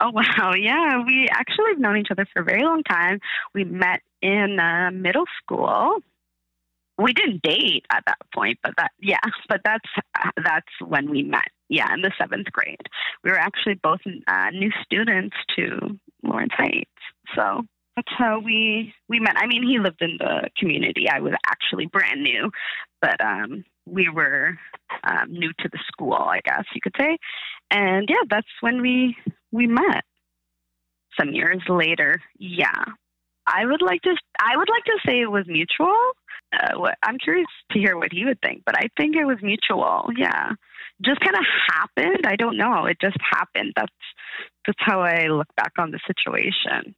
Oh, wow. Yeah, we actually have known each other for a very long time. We met in uh, middle school. We didn't date at that point, but that, yeah, but that's, that's when we met. Yeah, in the seventh grade. We were actually both uh, new students to Lawrence Heights. So that's how we we met. I mean, he lived in the community. I was actually brand new, but um, we were um, new to the school, I guess you could say. And yeah, that's when we we met. Some years later, yeah. I would like to. I would like to say it was mutual. Uh, what, I'm curious to hear what he would think, but I think it was mutual. Yeah, just kind of happened. I don't know. It just happened. That's that's how I look back on the situation.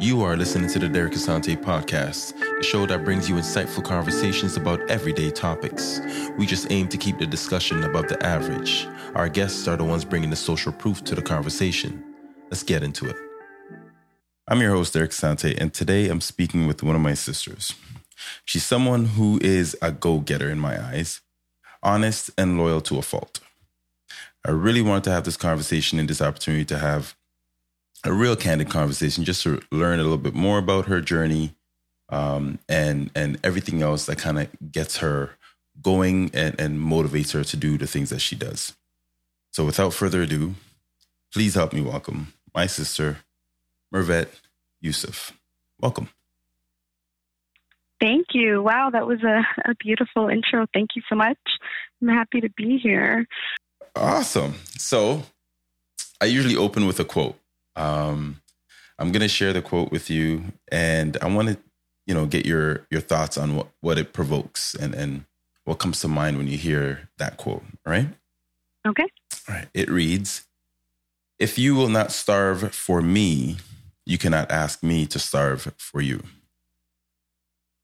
You are listening to the Derek Asante podcast, the show that brings you insightful conversations about everyday topics. We just aim to keep the discussion above the average. Our guests are the ones bringing the social proof to the conversation. Let's get into it. I'm your host, Derek Asante, and today I'm speaking with one of my sisters. She's someone who is a go getter in my eyes, honest and loyal to a fault. I really wanted to have this conversation and this opportunity to have a real candid conversation just to learn a little bit more about her journey um, and and everything else that kind of gets her going and, and motivates her to do the things that she does. So without further ado, please help me welcome my sister, Mervette Yusuf. Welcome. Thank you. Wow, that was a, a beautiful intro. Thank you so much. I'm happy to be here. Awesome. So I usually open with a quote. Um, I'm going to share the quote with you, and I want to, you know, get your your thoughts on what what it provokes and and what comes to mind when you hear that quote. All right. Okay. All right. It reads, "If you will not starve for me, you cannot ask me to starve for you."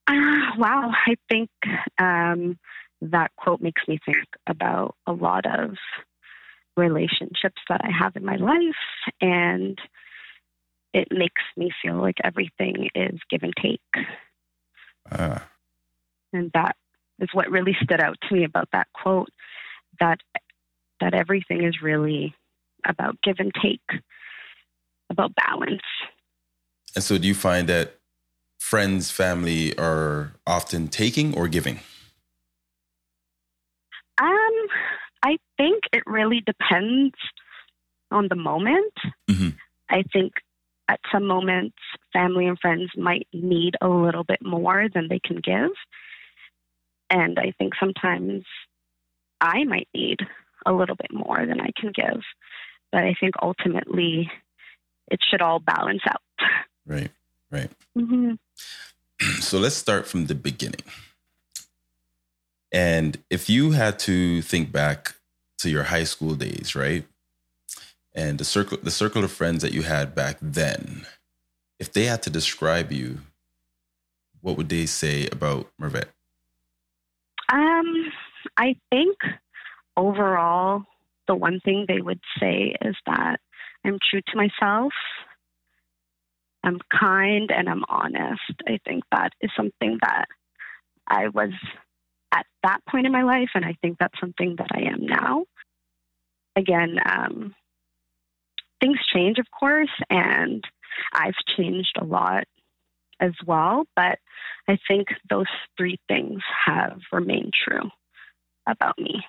Uh, wow, I think um, that quote makes me think about a lot of relationships that I have in my life, and it makes me feel like everything is give and take. Uh. And that is what really stood out to me about that quote that that everything is really about give and take, about balance. And so do you find that friends, family are often taking or giving? Um, I think it really depends on the moment. Mm-hmm. I think at some moments, family and friends might need a little bit more than they can give. And I think sometimes I might need a little bit more than I can give. But I think ultimately it should all balance out. Right, right. Mm-hmm. So let's start from the beginning. And if you had to think back to your high school days, right? And the circle the circle of friends that you had back then, if they had to describe you, what would they say about Mervette? Um, I think overall the one thing they would say is that I'm true to myself. I'm kind and I'm honest. I think that is something that I was at that point in my life, and I think that's something that I am now. Again, um, things change, of course, and I've changed a lot as well, but I think those three things have remained true about me.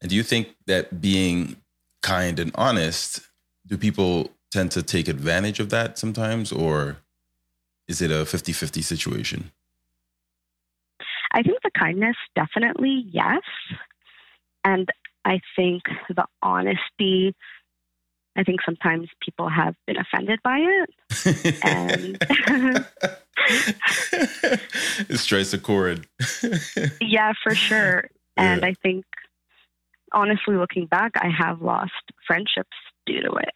And do you think that being kind and honest, do people tend to take advantage of that sometimes, or is it a 50 50 situation? I think the kindness, definitely, yes. And I think the honesty, I think sometimes people have been offended by it. and it strikes a chord. yeah, for sure. And yeah. I think, honestly, looking back, I have lost friendships due to it.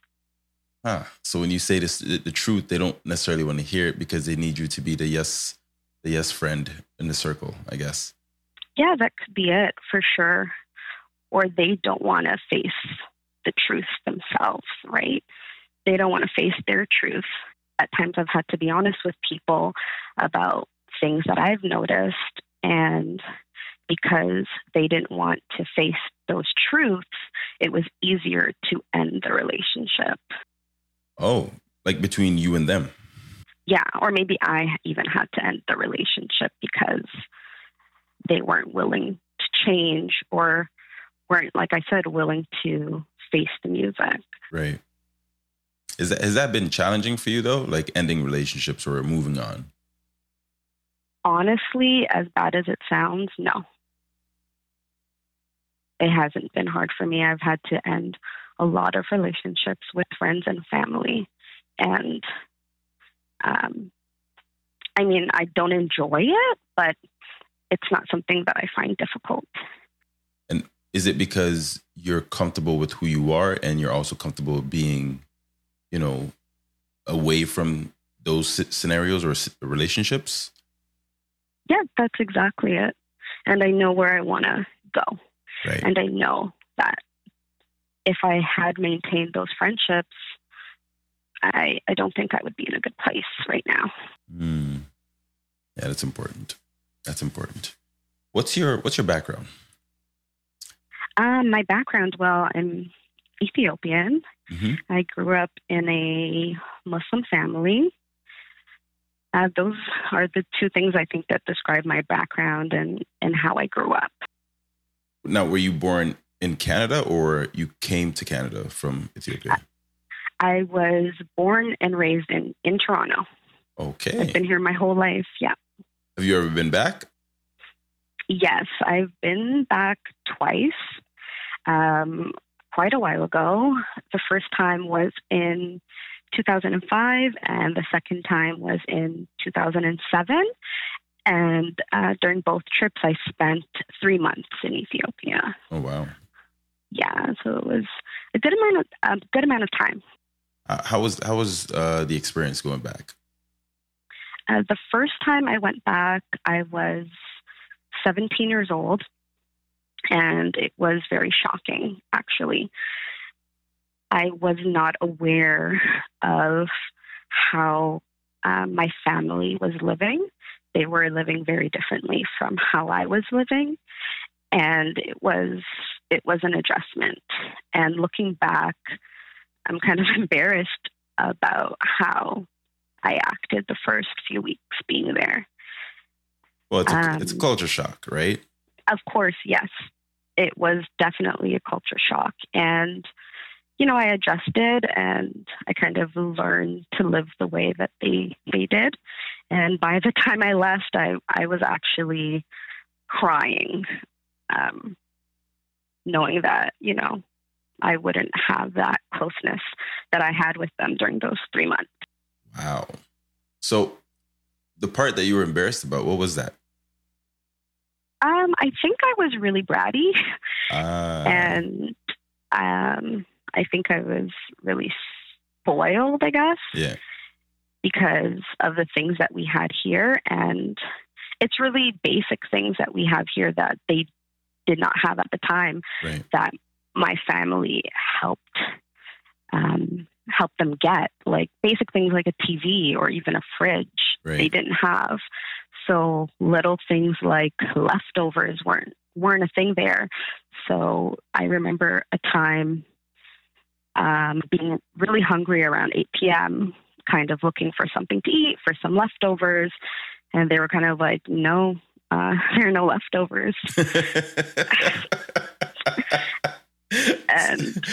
Huh. So when you say this, the, the truth, they don't necessarily want to hear it because they need you to be the yes the yes friend in the circle, I guess. Yeah, that could be it for sure. Or they don't want to face the truth themselves, right? They don't want to face their truth. At times, I've had to be honest with people about things that I've noticed. And because they didn't want to face those truths, it was easier to end the relationship. Oh, like between you and them? Yeah, or maybe I even had to end the relationship because they weren't willing to change or weren't, like I said, willing to face the music. Right. Is that has that been challenging for you though? Like ending relationships or moving on? Honestly, as bad as it sounds, no. It hasn't been hard for me. I've had to end a lot of relationships with friends and family. And um, I mean, I don't enjoy it, but it's not something that I find difficult. Is it because you're comfortable with who you are and you're also comfortable being, you know, away from those scenarios or relationships? Yeah, that's exactly it. And I know where I want to go. Right. And I know that if I had maintained those friendships, I, I don't think I would be in a good place right now. Mm. Yeah, that's important. That's important. What's your What's your background? Um, my background, well, I'm Ethiopian. Mm-hmm. I grew up in a Muslim family. Uh, those are the two things I think that describe my background and, and how I grew up. Now, were you born in Canada or you came to Canada from Ethiopia? I was born and raised in, in Toronto. Okay. I've been here my whole life. Yeah. Have you ever been back? Yes, I've been back twice. Um, quite a while ago. The first time was in 2005, and the second time was in 2007. And uh, during both trips, I spent three months in Ethiopia. Oh wow! Yeah, so it was a good amount of a good amount of time. Uh, how was how was uh, the experience going back? Uh, the first time I went back, I was 17 years old, and it was very shocking. Actually, I was not aware of how um, my family was living. They were living very differently from how I was living, and it was it was an adjustment. And looking back, I'm kind of embarrassed about how I acted the first few weeks being there. Well, it's a, um, it's a culture shock, right? Of course, yes. It was definitely a culture shock. And, you know, I adjusted and I kind of learned to live the way that they, they did. And by the time I left, I, I was actually crying, um, knowing that, you know, I wouldn't have that closeness that I had with them during those three months. Wow. So the part that you were embarrassed about, what was that? Um, I think I was really bratty. Uh. And um, I think I was really spoiled, I guess. Yeah. Because of the things that we had here. And it's really basic things that we have here that they did not have at the time right. that my family helped um, help them get, like basic things like a TV or even a fridge. Right. They didn't have. So little things like leftovers weren't weren't a thing there. So I remember a time um, being really hungry around 8 p.m., kind of looking for something to eat, for some leftovers, and they were kind of like, "No, uh, there are no leftovers." and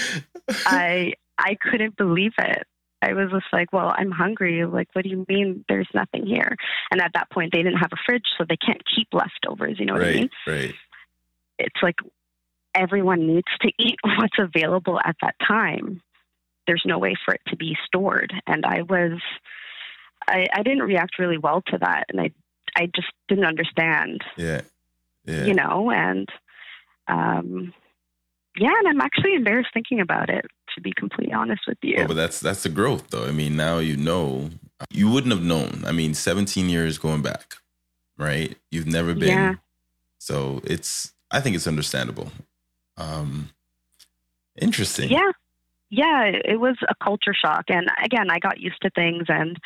I I couldn't believe it. I was just like, well, I'm hungry. Like, what do you mean there's nothing here? And at that point, they didn't have a fridge, so they can't keep leftovers. You know what right, I mean? Right. It's like everyone needs to eat what's available at that time. There's no way for it to be stored. And I was, I, I didn't react really well to that. And I, I just didn't understand. Yeah. Yeah. You know, and, um, yeah, and I'm actually embarrassed thinking about it. To be completely honest with you. Oh, but that's that's the growth, though. I mean, now you know. You wouldn't have known. I mean, 17 years going back, right? You've never been. Yeah. So it's. I think it's understandable. Um, interesting. Yeah, yeah. It was a culture shock, and again, I got used to things, and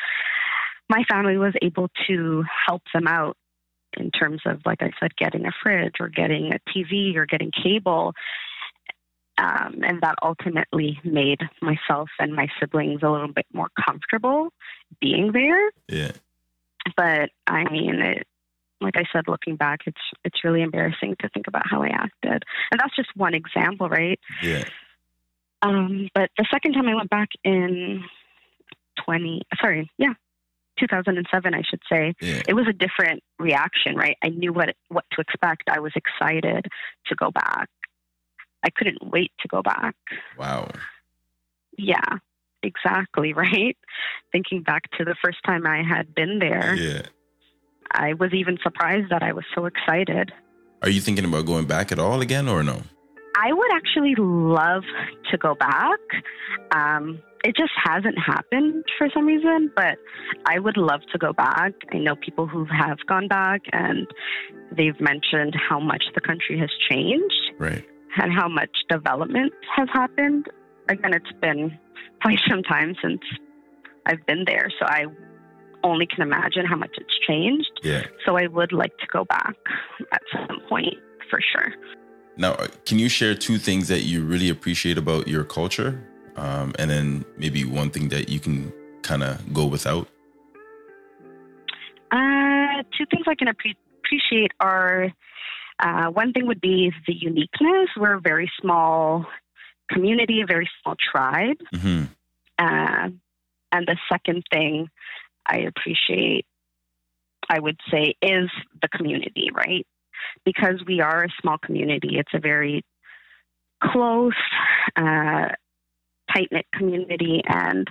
my family was able to help them out in terms of, like I said, getting a fridge or getting a TV or getting cable. Um, and that ultimately made myself and my siblings a little bit more comfortable being there. Yeah. But I mean, it, like I said, looking back, it's it's really embarrassing to think about how I acted, and that's just one example, right? Yeah. Um, but the second time I went back in twenty, sorry, yeah, 2007, I should say, Yeah. it was a different reaction, right? I knew what what to expect. I was excited to go back. I couldn't wait to go back. Wow. Yeah, exactly, right? Thinking back to the first time I had been there, Yeah. I was even surprised that I was so excited. Are you thinking about going back at all again or no? I would actually love to go back. Um, it just hasn't happened for some reason, but I would love to go back. I know people who have gone back and they've mentioned how much the country has changed Right. And how much development has happened. Again, it's been quite some time since I've been there, so I only can imagine how much it's changed. Yeah. So I would like to go back at some point for sure. Now, can you share two things that you really appreciate about your culture? Um, and then maybe one thing that you can kind of go without? Uh, two things I can appre- appreciate are uh, one thing would be the uniqueness. We're a very small community, a very small tribe. hmm Uh, and the second thing I appreciate, I would say, is the community, right? Because we are a small community, it's a very close, uh, tight knit community, and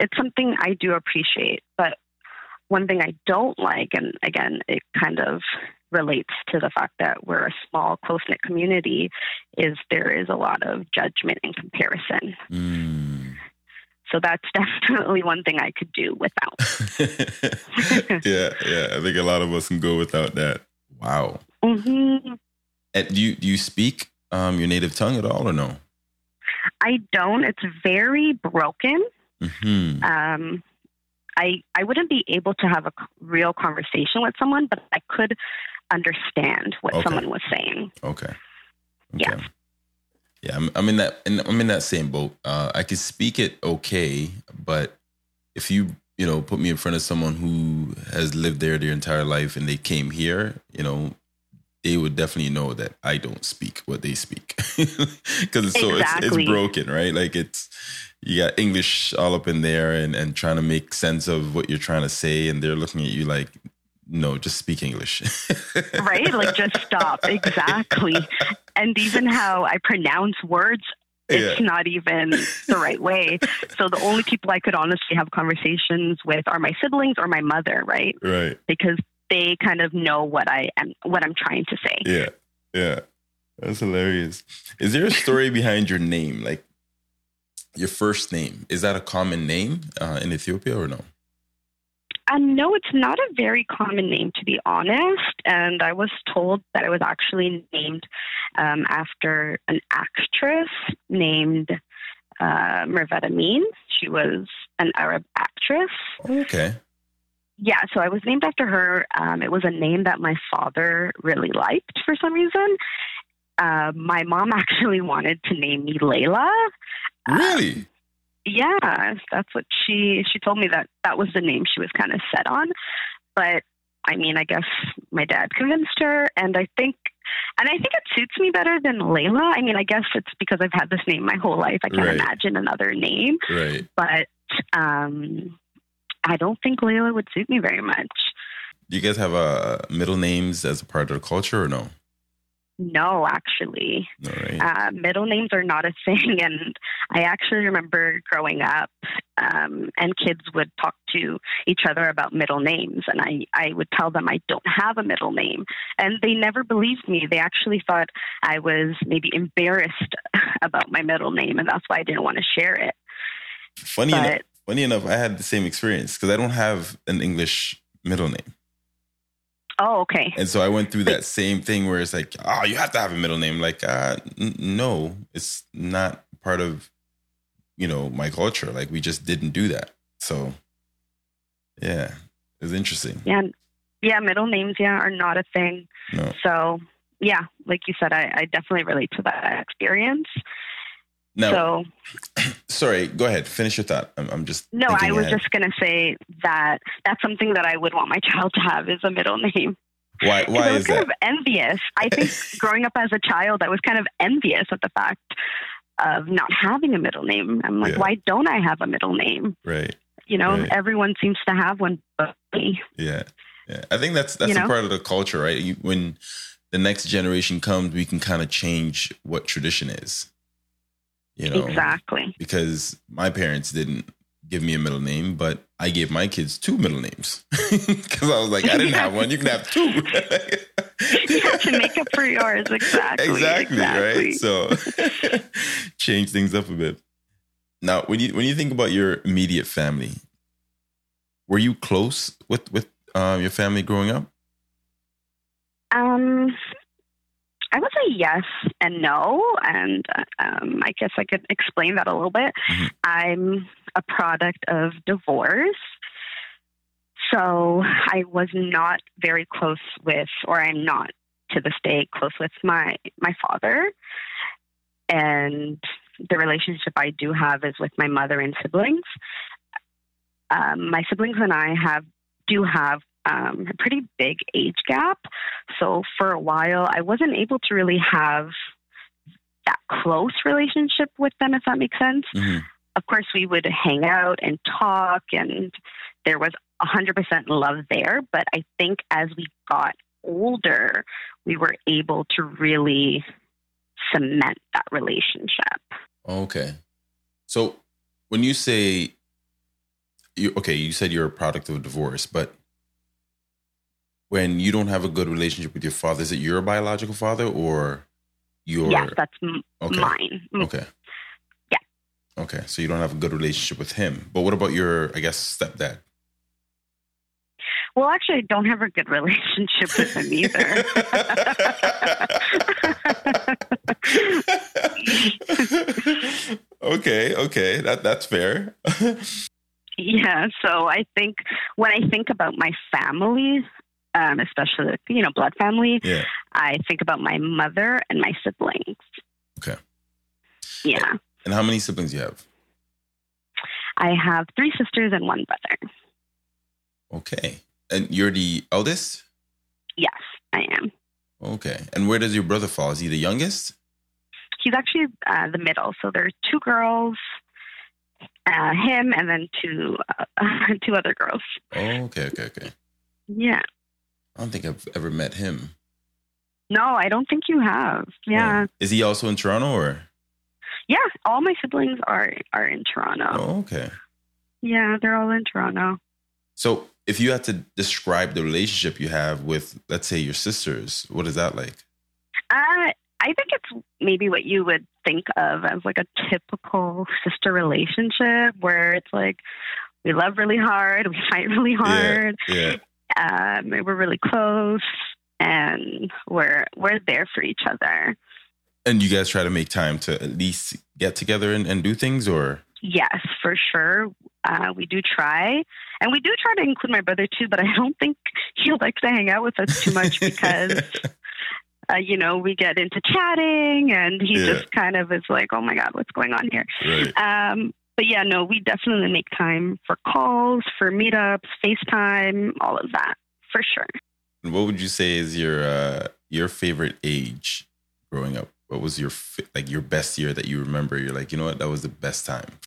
it's something I do appreciate. But one thing I don't like, and again, it kind of relates to the fact that we're a small, close knit community, is there is a lot of judgment and comparison. Mm. So that's definitely one thing I could do without. yeah, yeah. I think a lot of us can go without that. Wow. hmm And do you do you speak um, your native tongue at all or no? I don't. It's very broken. hmm Um, I I wouldn't be able to have a real conversation with someone, but I could understand what Okay. someone was saying. Okay. Yeah. Okay. Yeah, I'm, I'm in that. and I'm in that same boat. Uh, I can speak it okay, but if you you know put me in front of someone who has lived there their entire life and they came here, you know, they would definitely know that I don't speak what they speak because it's so it's, it's broken, right? Like it's you got English all up in there and and trying to make sense of what you're trying to say, and they're looking at you like, no, just speak English, Right? Like just stop. Exactly. And even how I pronounce words, it's Yeah. not even the right way. So the only people I could honestly have conversations with are my siblings or my mother, right? right? Because they kind of know what I am what I'm trying to say. Yeah, yeah, that's hilarious. Is there a story behind your name, like your first name? Is that a common name uh, in Ethiopia or no? Um, no, it's not a very common name, to be honest. And I was told that it was actually named um, after an actress named uh, Mervat Amin. She was an Arab actress. Okay, Yeah, so I was named after her. Um, it was a name that my father really liked for some reason. Uh, my mom actually wanted to name me Layla. Really? Yeah, that's what she she told me that that was the name she was kind of set on. But I mean, I guess my dad convinced her, and I think, and I think it suits me better than Layla. I mean, I guess it's because I've had this name my whole life. I can't Right. imagine another name, Right. but um, I don't think Layla would suit me very much. Do you guys have uh, middle names as a part of the culture or no? No, actually. Right? uh, middle names are not a thing. And I actually remember growing up, um, and kids would talk to each other about middle names, and I, I would tell them I don't have a middle name, and they never believed me. They actually thought I was maybe embarrassed about my middle name, and that's why I didn't want to share it. funny but- enough, funny enough, I had the same experience because I don't have an English middle name, Oh, okay. and so I went through that same thing where it's like, oh, you have to have a middle name. Like, uh, n- no, it's not part of you know my culture. Like, we just didn't do that. So Yeah, it's interesting. Yeah, yeah, middle names, yeah, are not a thing. No. So, yeah, like you said, I, I definitely relate to that experience. No. So, sorry, go ahead. Finish your thought. I'm, I'm just. No, I was ahead. just going to say that that's something that I would want my child to have is a middle name. Why? Why I was is kind that? of envious. I think growing up as a child, I was kind of envious at the fact of not having a middle name. I'm like, Yeah. why don't I have a middle name? Right. You know, Right. everyone seems to have one but me. Yeah. Yeah. I think that's that's You a part of the culture, right? You, when the next generation comes, we can kind of change what tradition is. You know, Exactly. because my parents didn't give me a middle name, but I gave my kids two middle names because I was like, I didn't have one. You can have two. Yeah, to make up for yours. Exactly. exactly, exactly. right so change things up a bit now when you when you think about your immediate family were you close with with um, your family growing up Um, I would say yes and no, and um, I guess I could explain that a little bit. Mhm. I'm a product of divorce, so I was not very close with, or I'm not to this day close with my my father, and the relationship I do have is with my mother and siblings. Um, my siblings and I have do have um, a pretty big age gap. So for a while, I wasn't able to really have that close relationship with them, if that makes sense. Mhm. Of course, we would hang out and talk, and there was 100% love there. But I think as we got older, we were able to really cement that relationship. okay so when you say you okay you said you're a product of a divorce but when you don't have a good relationship with your father is it your biological father or your yes, that's m- okay mine. Okay. Yeah. Okay. So you don't have a good relationship with him. But what about your, I guess, stepdad? Well, actually, I don't have a good relationship with him either. okay. Okay. That that's fair. Yeah, so I think when I think about my family, um, especially you know blood family, yeah. I think about my mother and my siblings. Okay. Yeah, And how many siblings do you have? I have three sisters and one brother. Okay. And you're the eldest? Yes, I am. Okay. And where does your brother fall? Is he the youngest? He's actually uh, the middle. So there's two girls, uh, him, and then two uh, two other girls. Oh, okay. Okay. Okay. Yeah. I don't think I've ever met him. No, I don't think you have. Yeah. Oh. Is he also in Toronto or? Yeah. All my siblings are are in Toronto. Oh, okay. Yeah, they're all in Toronto. So if you had to describe the relationship you have with, let's say, your sisters, what is that like? Uh, I think it's maybe what you would think of as like a typical sister relationship where it's like we love really hard, we fight really hard, Yeah. Um, we're really close, and we're we're there for each other. And you guys try to make time to at least get together and, and do things, or Yes, for sure. Uh, we do try, and we do try to include my brother too. But I don't think he likes to hang out with us too much because uh, you know we get into chatting, and he Yeah. just kind of is like, "Oh my god, what's going on here?" right. Um, but yeah, no, we definitely make time for calls, for meetups, FaceTime, all of that for sure. And what would you say is your uh, your favorite age growing up? What was your like your best year that you remember? You're like, you know what, that was the best time.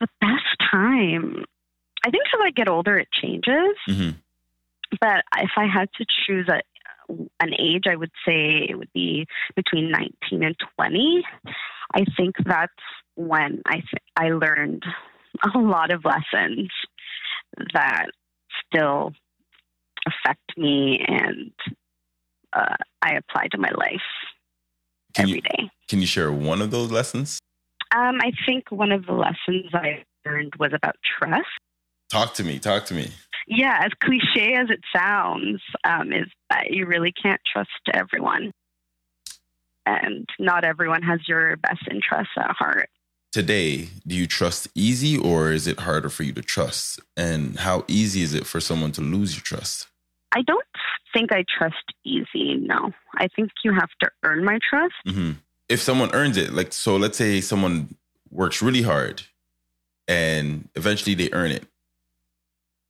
The best time. I think as I get older, it changes. hmm But if I had to choose a, an age, I would say it would be between 19 and 20. I think that's when I th- I learned a lot of lessons that still affect me and uh, I apply to my life Can every you day. can you share one of those lessons? Um, I think one of the lessons I learned was about trust. Talk to me. Talk to me. Yeah, as cliche as it sounds, um, is that you really can't trust everyone. And not everyone has your best interests at heart. today, do you trust easy or is it harder for you to trust? And how easy is it for someone to lose your trust? I don't think I trust easy. No, I think you have to earn my trust. Mm-hmm. If someone earns it, like, so let's say someone works really hard and eventually they earn it.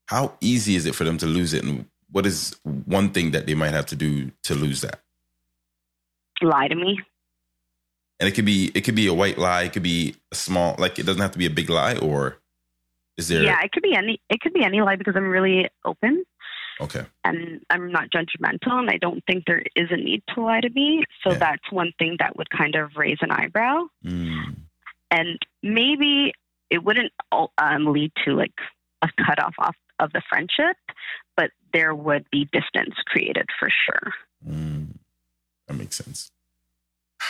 How easy is it for them to lose it? And what is one thing that they might have to do to lose that? Lie to me. And it could be it could be a white lie. It could be a small like it doesn't have to be a big lie or is there yeah it could be any it could be any lie because i'm really open. Okay. And i'm not judgmental and i don't think there is a need to lie to me. So yeah. that's one thing that would kind of raise an eyebrow. Mm. and maybe it wouldn't um, lead to like a cutoff off of the friendship but there would be distance created for sure. Mm. That makes sense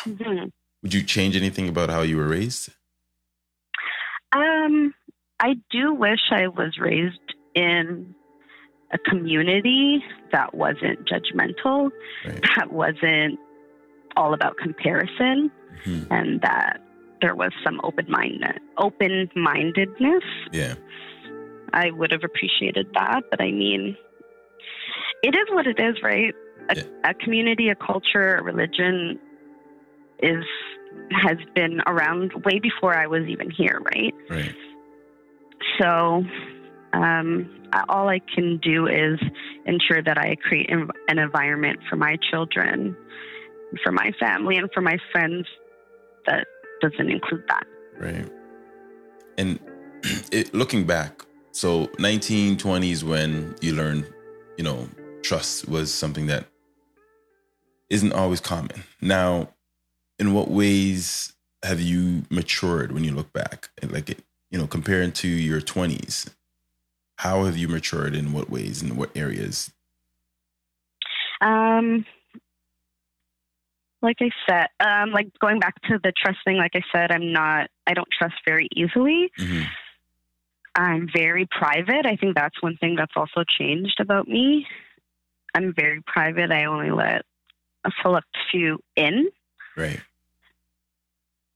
mm-hmm. Would you change anything about how you were raised? Um, I do wish I was raised in a community that wasn't judgmental, right. that wasn't all about comparison, mm-hmm. and that there was some open minded open mindedness. Yeah. I would have appreciated that, but I mean it is what it is, right? A, yeah. a community, a culture, a religion is has been around way before I was even here, right? Right. So, um, all I can do is ensure that I create an environment for my children, for my family, and for my friends that doesn't include that. Right. And it, looking back, so 1920s when you learned, you know, trust was something that isn't always common. Now, in what ways have you matured when you look back? Like, you know, comparing to your 20s, how have you matured in what ways and what areas? Um, like I said, um, like going back to the trust thing, like I said, I'm not, I don't trust very easily. Mm-hmm. I'm very private. I think that's one thing that's also changed about me. I'm very private. I only let a select few in. Right.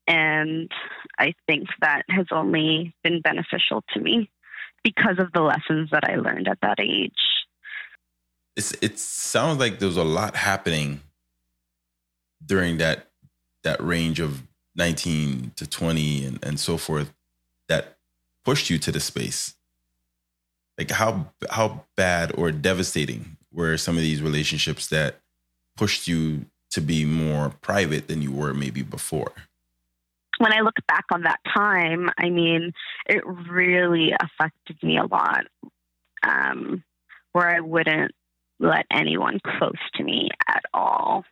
And I think that has only been beneficial to me because of the lessons that I learned at that age. It's, it sounds like there was a lot happening during that that range of 19 to 20 and, and so forth that pushed you to the space like how how bad or devastating were some of these relationships that pushed you to be more private than you were maybe before? When I look back on that time, I mean, it really affected me a lot. Um, where I wouldn't let anyone close to me at all.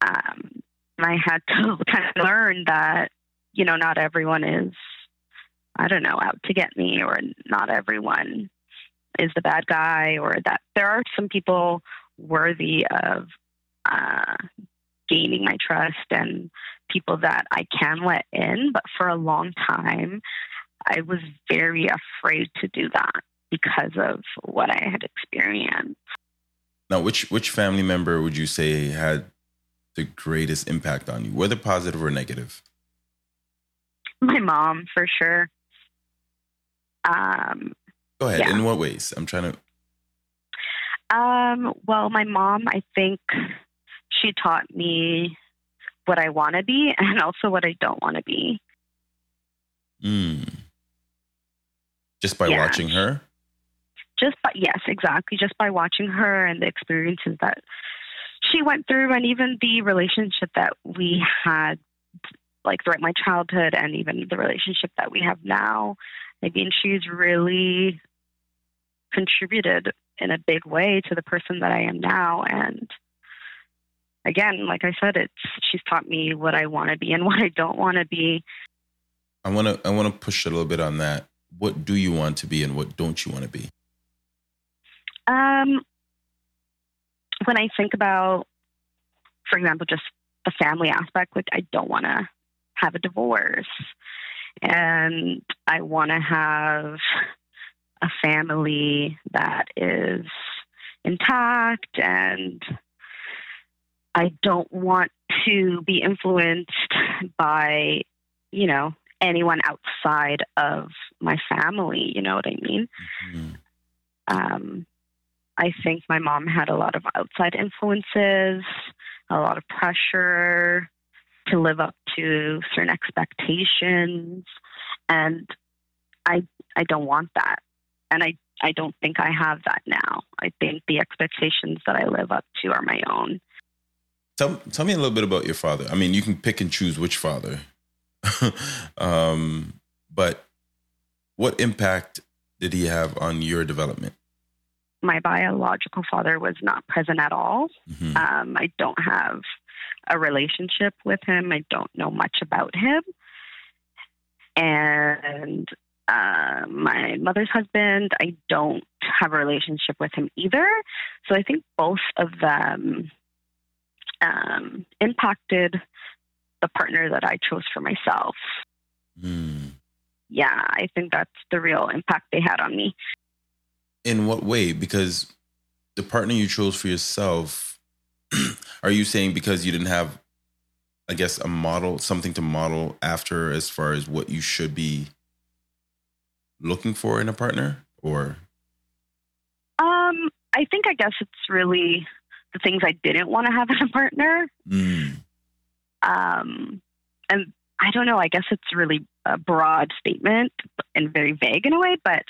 Um, I had to kind of learn that, you know, not everyone is, I don't know, out to get me, or not everyone is the bad guy, or that there are some people worthy of uh, gaining my trust and people that I can let in. But for a long time, I was very afraid to do that because of what I had experienced. Now, which which family member would you say had the greatest impact on you, whether positive or negative? My mom, for sure. Um, Go ahead. Yeah. In what ways? I'm trying to. Um, well, my mom, I think she taught me what I want to be and also what I don't want to be. Mm. Just by yeah. watching her? Just by, yes, exactly. Just by watching her and the experiences that she went through, and even the relationship that we had, like throughout my childhood, and even the relationship that we have now. I mean, she's really contributed in a big way to the person that I am now. And again, like I said, it's she's taught me what I want to be and what I don't want to be. I want to I want to push a little bit on that. What do you want to be and what don't you want to be? Um, when I think about, for example, just the family aspect, like I don't want to have a divorce, and I want to have a family that is intact and I don't want to be influenced by you know, anyone outside of my family. You know what I mean? Mm-hmm. Um, I think my mom had a lot of outside influences, a lot of pressure to live up to certain expectations, and I I don't want that, and I I don't think I have that now. I think the expectations that I live up to are my own. Tell tell me a little bit about your father. I mean, you can pick and choose which father, um, but what impact did he have on your development? My biological father was not present at all. Mm-hmm. Um, I don't have a relationship with him. I don't know much about him. And uh, my mother's husband, I don't have a relationship with him either. So I think both of them um, impacted the partner that I chose for myself. Mm. Yeah, I think that's the real impact they had on me. In what way? Because the partner you chose for yourself, are you saying because you didn't have, I guess, a model, something to model after as far as what you should be looking for in a partner or? Um, I think, I guess it's really the things I didn't want to have in a partner. Mm. Um, and I don't know, I guess it's really a broad statement and very vague in a way, but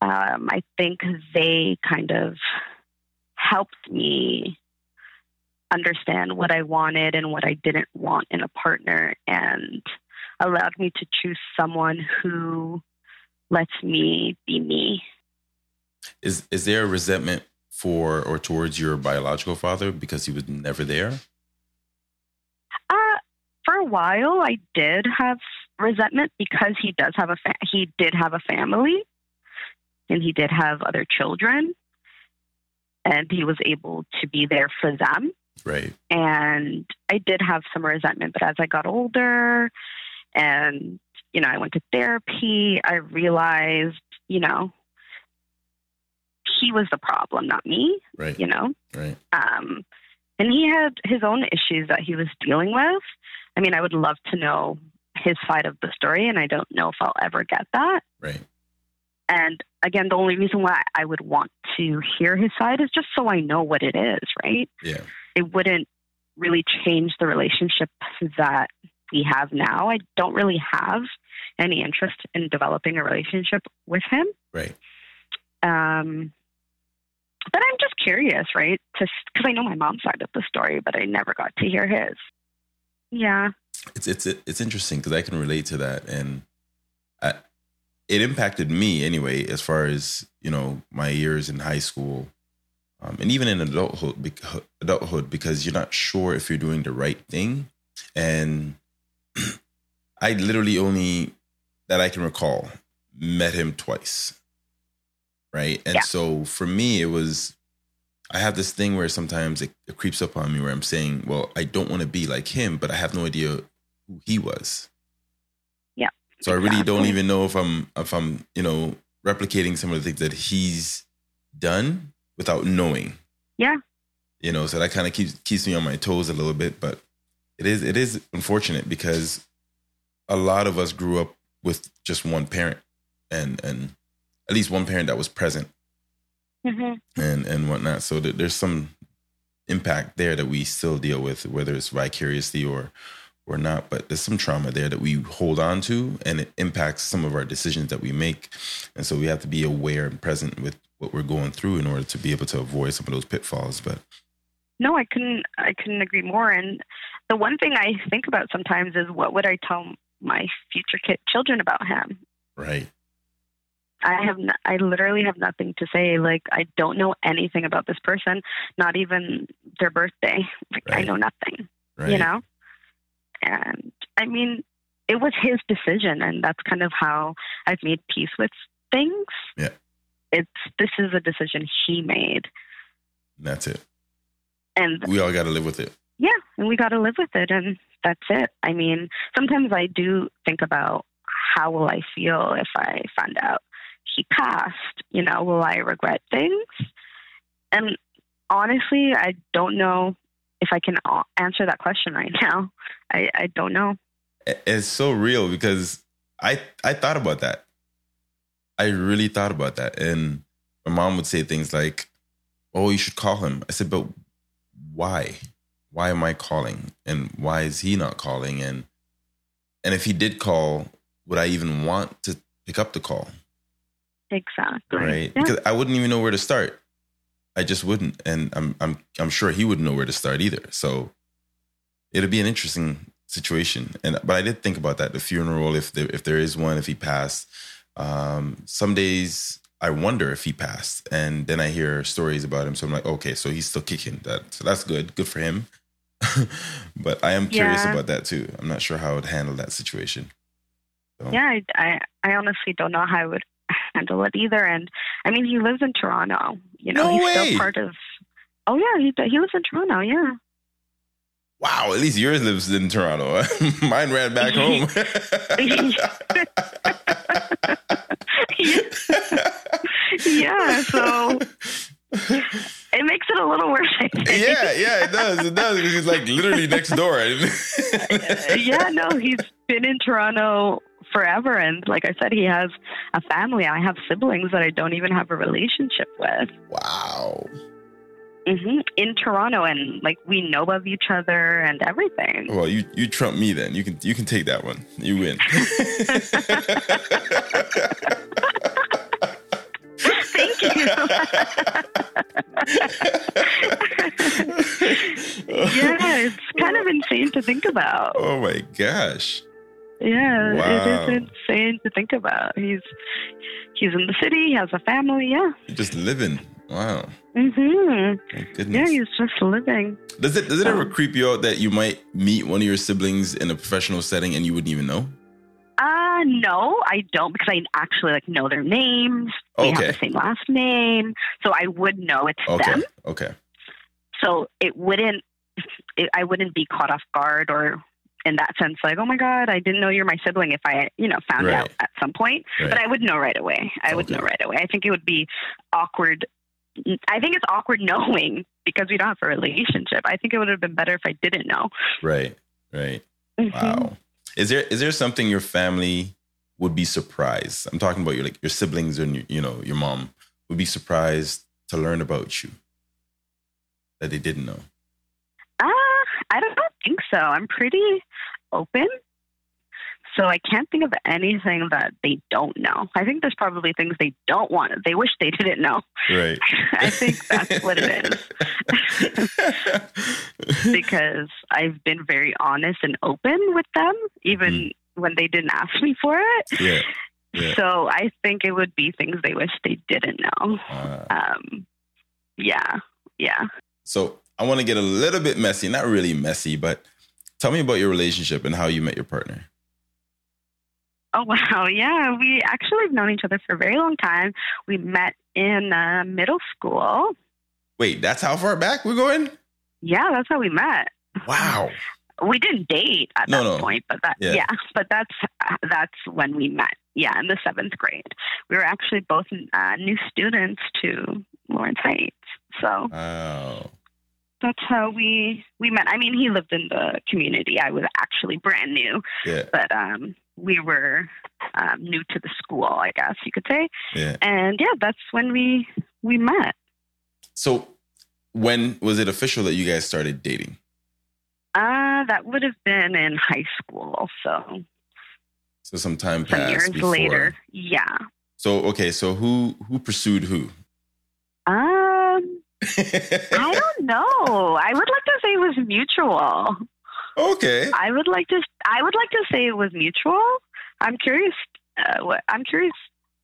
um, I think they kind of helped me understand what I wanted and what I didn't want in a partner and allowed me to choose someone who lets me be me. Is is there a resentment for or towards your biological father because he was never there? Uh, for a while, I did have resentment because he does have a fa- he did have a family, and he did have other children, and he was able to be there for them. Right. And I did have some resentment, but as I got older, and you know, I went to therapy, I realized, you know, he was the problem, not me. Right. You know? Right. Um, and he had his own issues that he was dealing with. I mean, I would love to know his side of the story, and I don't know if I'll ever get that. Right. And again, the only reason why I would want to hear his side is just so I know what it is, right? Yeah. It wouldn't really change the relationship that we have now. I don't really have any interest in developing a relationship with him. Right. Um, but I'm just curious, right? Because I know my mom's side of the story, but I never got to hear his. Yeah. It's it's it's interesting because I can relate to that, and I, it impacted me anyway, as far as you know my years in high school, um, and even in adulthood. Adulthood, because you're not sure if you're doing the right thing, and I literally only that I can recall met him twice right? And yeah. so for me, it was I have this thing where sometimes it, it creeps up on me where I'm saying, well, I don't want to be like him, but I have no idea who he was. Yeah. So exactly. I really don't even know if I'm if I'm you know replicating some of the things that he's done without knowing. Yeah. You know, so that kind of keeps keeps me on my toes a little bit, but it is it is unfortunate because a lot of us grew up with just one parent and and at least one parent that was present mm-hmm. and and whatnot. So that there's some impact there that we still deal with, whether it's vicariously or or not. But there's some trauma there that we hold on to, and it impacts some of our decisions that we make. And so we have to be aware and present with what we're going through in order to be able to avoid some of those pitfalls. But no, I couldn't. I couldn't agree more. And the one thing I think about sometimes is what would I tell my future kid children about him? Right. I have n- I literally have nothing to say. Like I don't know anything about this person, not even their birthday. Like right. I know nothing. Right. You know? And I mean, it was his decision and that's kind of how I've made peace with things. Yeah. It's this is a decision he made. That's it. And we all got to live with it. Yeah, and we got to live with it and that's it. I mean, sometimes I do think about how will I feel if I find out he passed, you know, will I regret things? And honestly, I don't know if I can answer that question right now. I, I don't know. it's so real because I I thought about that. I really thought about that, and my mom would say things like, "Oh, you should call him." I said, "But why? Why am I calling? And why is he not calling? And and if he did call, would I even want to pick up the call?" Exactly. Right? Yeah. Because I wouldn't even know where to start. I just wouldn't, and I'm I'm I'm sure he wouldn't know where to start either. So it'd be an interesting situation. And but I did think about that the funeral, if there, if there is one, if he passed. Um, some days I wonder if he passed, and then I hear stories about him. So I'm like, okay, so he's still kicking. That so that's good, good for him. but I am curious yeah. about that too. I'm not sure how I would handle that situation. So. Yeah, I, I I honestly don't know how I would handle it either. And I mean, he lives in Toronto. You know, no he's way. still part of. Oh yeah, he he lives in Toronto. Yeah. Wow, at least yours lives in Toronto. Mine ran back home. yeah, so it makes it a little yeah, yeah, it does. It does because he's like literally next door. yeah, no, he's been in Toronto forever, and like I said, he has a family. I have siblings that I don't even have a relationship with. Wow. Mm-hmm. In Toronto, and like we know of each other and everything. Well, you you trump me then. You can you can take that one. You win. Yeah, it's kind of insane to think about. Oh my gosh. Yeah, wow. it is insane to think about. He's he's in the city. He has a family. Yeah, just living. Wow. Mm-hmm. Yeah, he's just living. Does it does it ever creep you out that you might meet one of your siblings in a professional setting and you wouldn't even know? Uh no, I don't because I actually like know their names. We okay. have the same last name, so I would know it's okay. them. Okay. So it wouldn't, it, I wouldn't be caught off guard or in that sense, like, oh my God, I didn't know you're my sibling if I, you know, found right. out at some point. Right. But I would know right away. I okay. would know right away. I think it would be awkward I think it's awkward knowing because we don't have a relationship. I think it would have been better if I didn't know. Right. Right. Mm-hmm. Wow. Is there is there something your family would be surprised? I'm talking about your like your siblings and your, you know your mom would be surprised to learn about you that they didn't know. Ah, uh, I don't think so. I'm pretty open so I can't think of anything that they don't know. I think there's probably things they don't want. They wish they didn't know. Right. I think that's what it is. because I've been very honest and open with them, even mm. when they didn't ask me for it. Yeah. yeah. So I think it would be things they wish they didn't know. Uh, um, yeah. Yeah. So I want to get a little bit messy, not really messy, but tell me about your relationship and how you met your partner. Oh wow, yeah. We actually have known each other for a very long time. We met in uh, middle school. Wait, that's how far back we're going? Yeah, that's how we met. Wow. We didn't date at no, that no. point, but that yeah. yeah. but that's that's when we met. Yeah, in the seventh grade, we were actually both uh, new students to Lawrence Heights. So wow. that's how we we met. I mean, he lived in the community. I was actually brand new. Yeah. But um, we were um, new to the school, I guess you could say. Yeah. And yeah, that's when we we met. So, when was it official that you guys started dating? Uh, that would have been in high school. So. So some time passed. Some years before. later, yeah. So okay, so who who pursued who? Um, I don't know. I would like to say it was mutual. Okay. I would like to. I would like to say it was mutual. I'm curious. Uh, what I'm curious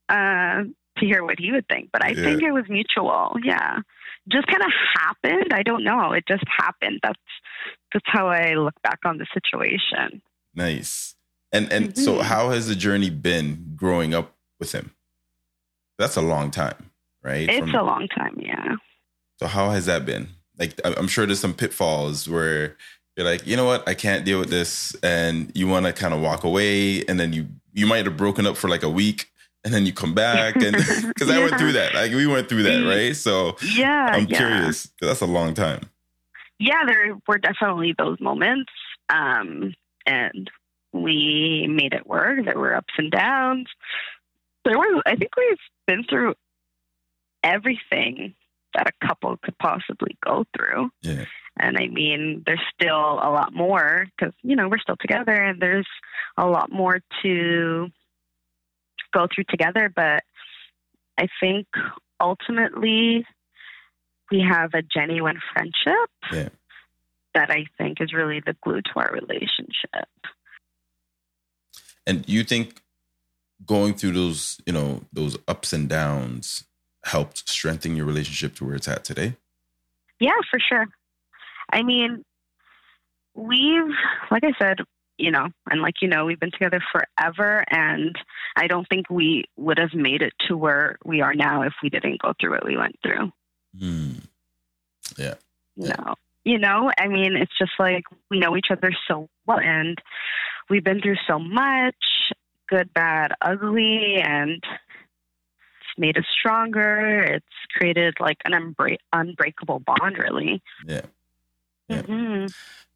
uh, to hear what he would think, but I yeah. think it was mutual. Yeah, just kind of happened. I don't know. It just happened. That's that's how I look back on the situation. Nice. And and mm-hmm. so, how has the journey been growing up with him? That's a long time, right? It's From, a long time. Yeah. So how has that been? Like, I'm sure there's some pitfalls where you're like, you know what, I can't deal with this, and you want to kind of walk away, and then you you might have broken up for like a week, and then you come back, and because yeah. I went through that, like we went through that, right? So yeah, I'm yeah. curious. That's a long time. Yeah, there were definitely those moments, um, and We made it work. There were ups and downs. There were, I think we've been through everything that a couple could possibly go through. Yeah. And I mean, there's still a lot more because, you know, we're still together and there's a lot more to go through together. But I think ultimately we have a genuine friendship Yeah. that I think is really the glue to our relationship. And you think going through those, you know, those ups and downs helped strengthen your relationship to where it's at today? Yeah, for sure. I mean, we've, like I said, you know, and like you know, we've been together forever, and I don't think we would have made it to where we are now if we didn't go through what we went through. Hmm. You know, you know, I mean, it's just like we know each other so well, and we've been through so much, good, bad, ugly, and it's made us stronger. It's created like an unbreak- unbreakable bond, really. Yeah. Yeah. hmm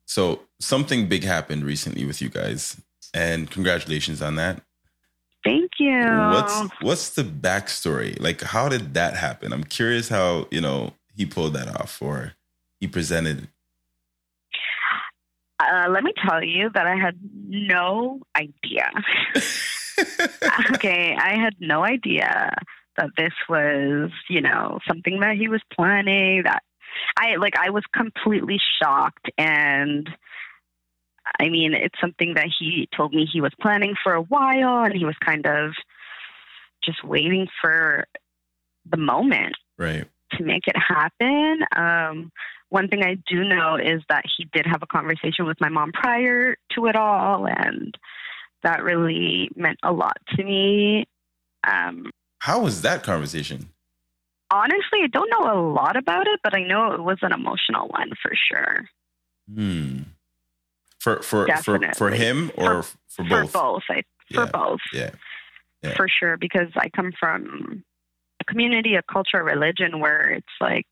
So something big happened recently with you guys, and congratulations on that. Thank you. What's what's the backstory? Like, how did that happen? I'm curious how you know he pulled that off, or he presented. Uh, let me tell you that I had no idea. okay, I had no idea that this was, you know, something that he was planning. That I like, I was completely shocked, and I mean, it's something that he told me he was planning for a while, and he was kind of just waiting for the moment right. to make it happen. Um, one thing I do know is that he did have a conversation with my mom prior to it all, and that really meant a lot to me. Um, How was that conversation? Honestly, I don't know a lot about it, but I know it was an emotional one for sure. Hmm. For for for for him or for, For both? For both, I, for Yeah. both, Yeah. Yeah. for sure. Because I come from a community, a culture, a religion where it's like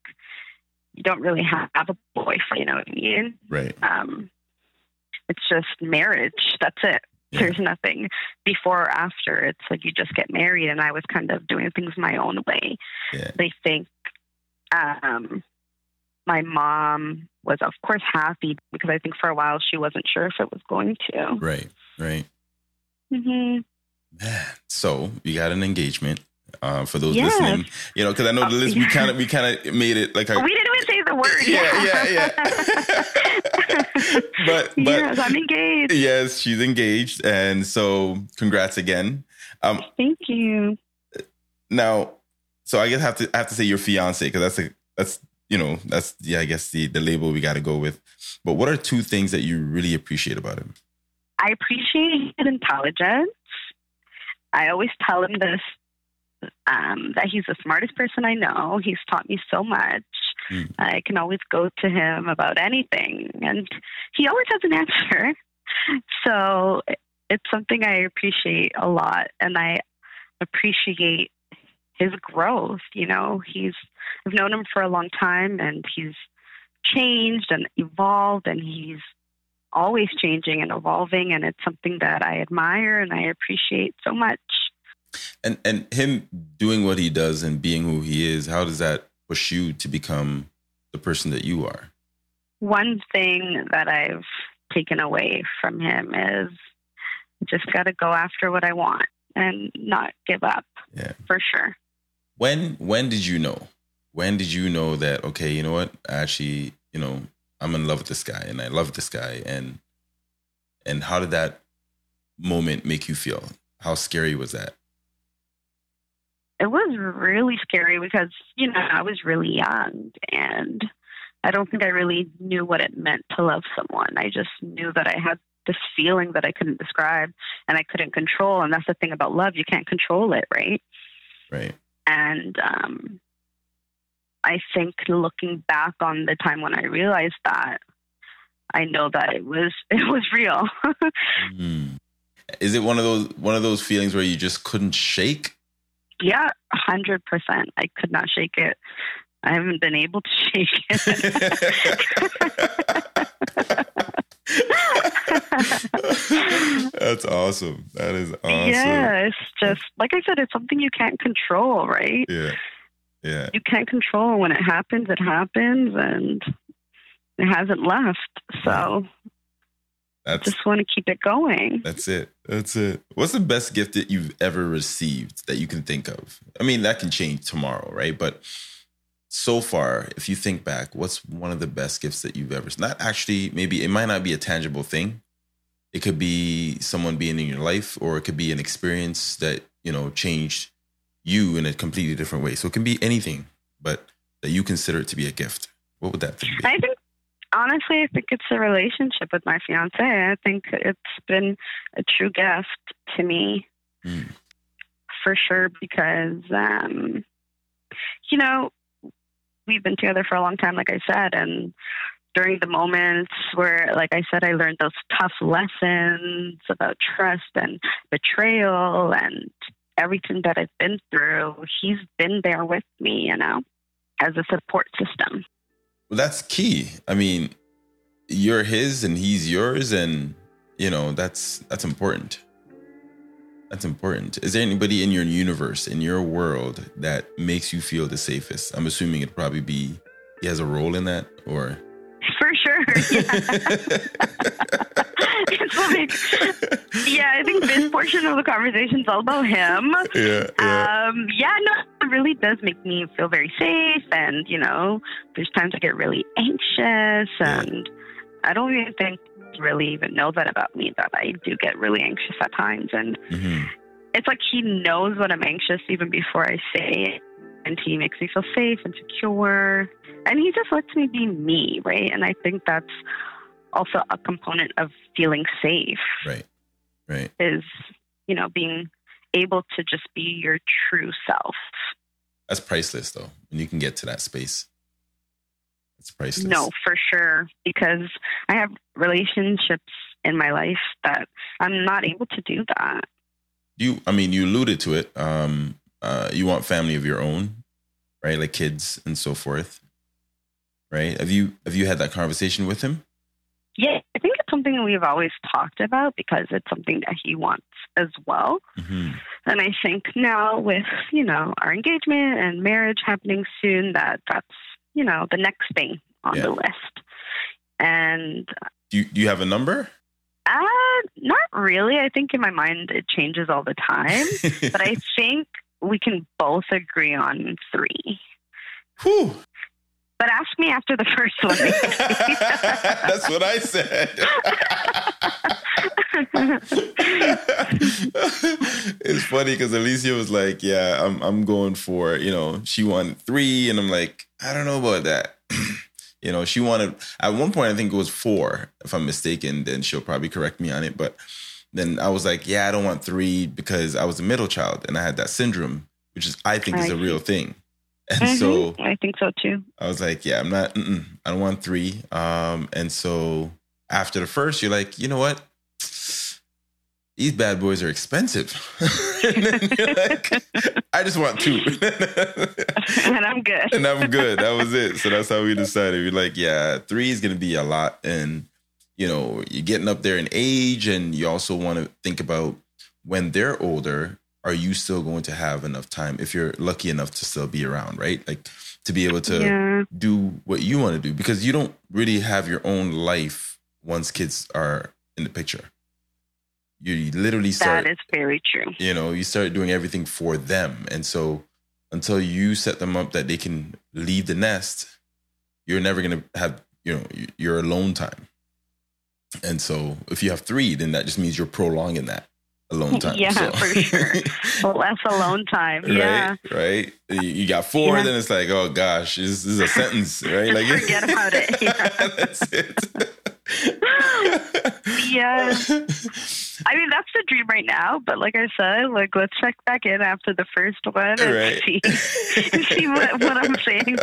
you don't really have a boyfriend. You know what I mean? Right. um, it's just marriage. That's it. Yeah. There's nothing before or after. It's like you just get married, and I was kind of doing things my own way. Yeah. They think um, my mom was, of course, happy because I think for a while she wasn't sure if it was going to. Right. Right. Mm-hmm. Man. So you got an engagement. Uh, for those Yes. listening, you know, because I know the Oh, list. We kind of we kind of made it like a We didn't even say the word. Yeah, yeah, yeah. but but yes, I'm engaged. yes, she's engaged, and so congrats again. Um, Thank you. now, so I guess I have to I have to say your fiance because that's a that's you know that's yeah I guess the the label we got to go with. But what are two things that you really appreciate about him? I appreciate his intelligence. I always tell him this um, that he's the smartest person I know. He's taught me so much. Mm. I can always go to him about anything, and he always has an answer. So it's something I appreciate a lot, and I appreciate his growth. You know, he's I've known him for a long time, and he's changed and evolved, and he's always changing and evolving and it's something that I admire and I appreciate so much. And and him doing what he does and being who he is, how does that push you to become the person that you are? One thing that I've taken away from him is just got to go after what I want and not give up. Yeah. For sure. When when did you know? When did you know that okay, you know what? I actually, you know, I'm in love with this guy and I love this guy and and how did that moment make you feel? How scary was that? It was really scary because, you know, I was really young and I don't think I really knew what it meant to love someone. I just knew that I had this feeling that I couldn't describe and I couldn't control. And that's the thing about love, you can't control it, right? Right. And um, I think looking back on the time when I realized that, I know that it was it was real. Hmm. Is it one of those one of those feelings where you just couldn't shake? Yeah, hundred percent. I could not shake it. I haven't been able to shake it. That's awesome. That is awesome. Yeah, it's just like I said, it's something you can't control, right? Yeah. Yeah. You can't control when it happens, it happens and it hasn't left. So mm-hmm. That's just want to keep it going. That's it. That's it. What's the best gift that you've ever received that you can think of? I mean, that can change tomorrow, right? But so far, if you think back, what's one of the best gifts that you've ever not actually maybe it might not be a tangible thing. It could be someone being in your life or it could be an experience that, you know, changed you in a completely different way. So it can be anything, but that you consider it to be a gift. What would that be? I think honestly, I think it's a relationship with my fiance. I think it's been a true gift to me, mm. for sure. Because um, you know, we've been together for a long time, like I said, and during the moments where, like I said, I learned those tough lessons about trust and betrayal and everything that I've been through, he's been there with me, you know, as a support system. Well, that's key. I mean, you're his and he's yours, and you know that's that's important. That's important. Is there anybody in your universe, in your world, that makes you feel the safest? I'm assuming it'd probably be he has a role in that, or for sure. Yeah. like, yeah, I think this portion of the conversation is all about him. Yeah, yeah. Um, yeah, no, it really does make me feel very safe. And, you know, there's times I get really anxious and I don't even think really even know that about me, that I do get really anxious at times. And mm-hmm. it's like he knows when I'm anxious even before I say it. And he makes me feel safe and secure and he just lets me be me, right? And I think that's also a component of feeling safe. Right. Right. Is, you know, being able to just be your true self. That's priceless though. When you can get to that space. It's priceless. No, for sure. Because I have relationships in my life that I'm not able to do that. You I mean you alluded to it. Um uh you want family of your own, right? Like kids and so forth right? Have you have you had that conversation with him? Yeah, I think it's something we've always talked about because it's something that he wants as well. Mm-hmm. And I think now with you know our engagement and marriage happening soon, that that's you know the next thing on yeah. the list. And do you, do you have a number? Uh, not really. I think in my mind it changes all the time, but I think we can both agree on three. Whew. But ask me after the first one. That's what I said. it's funny because Alicia was like, "Yeah, I'm I'm going for you know." She wanted three, and I'm like, I don't know about that. you know, she wanted at one point I think it was four, if I'm mistaken. Then she'll probably correct me on it. But then I was like, yeah, I don't want three because I was a middle child and I had that syndrome, which is I think is a real thing. And mm-hmm. so I think so too. I was like, yeah, I'm not, I don't want three. Um, and so after the first, you're like, you know what? These bad boys are expensive. like, I just want two. and I'm good. and I'm good. That was it. So that's how we decided. We're like, yeah, three is going to be a lot. And, you know, you're getting up there in age, and you also want to think about when they're older, are you still going to have enough time if you're lucky enough to still be around, right? Like to be able to yeah. do what you want to do because you don't really have your own life once kids are in the picture. You literally start. That is very true. You know, you start doing everything for them. And so until you set them up that they can leave the nest, you're never going to have, you know, your alone time. And so if you have three, then that just means you're prolonging that alone time. Yeah, so. for sure. Less alone time. Yeah. Right. Right. You got four, yeah. then it's like, oh gosh, this, this is a sentence, right? Like forget about it. Yeah. That's it. yeah. I mean, that's the dream right now. But like I said, like let's check back in after the first one and right. see see what, what I'm saying.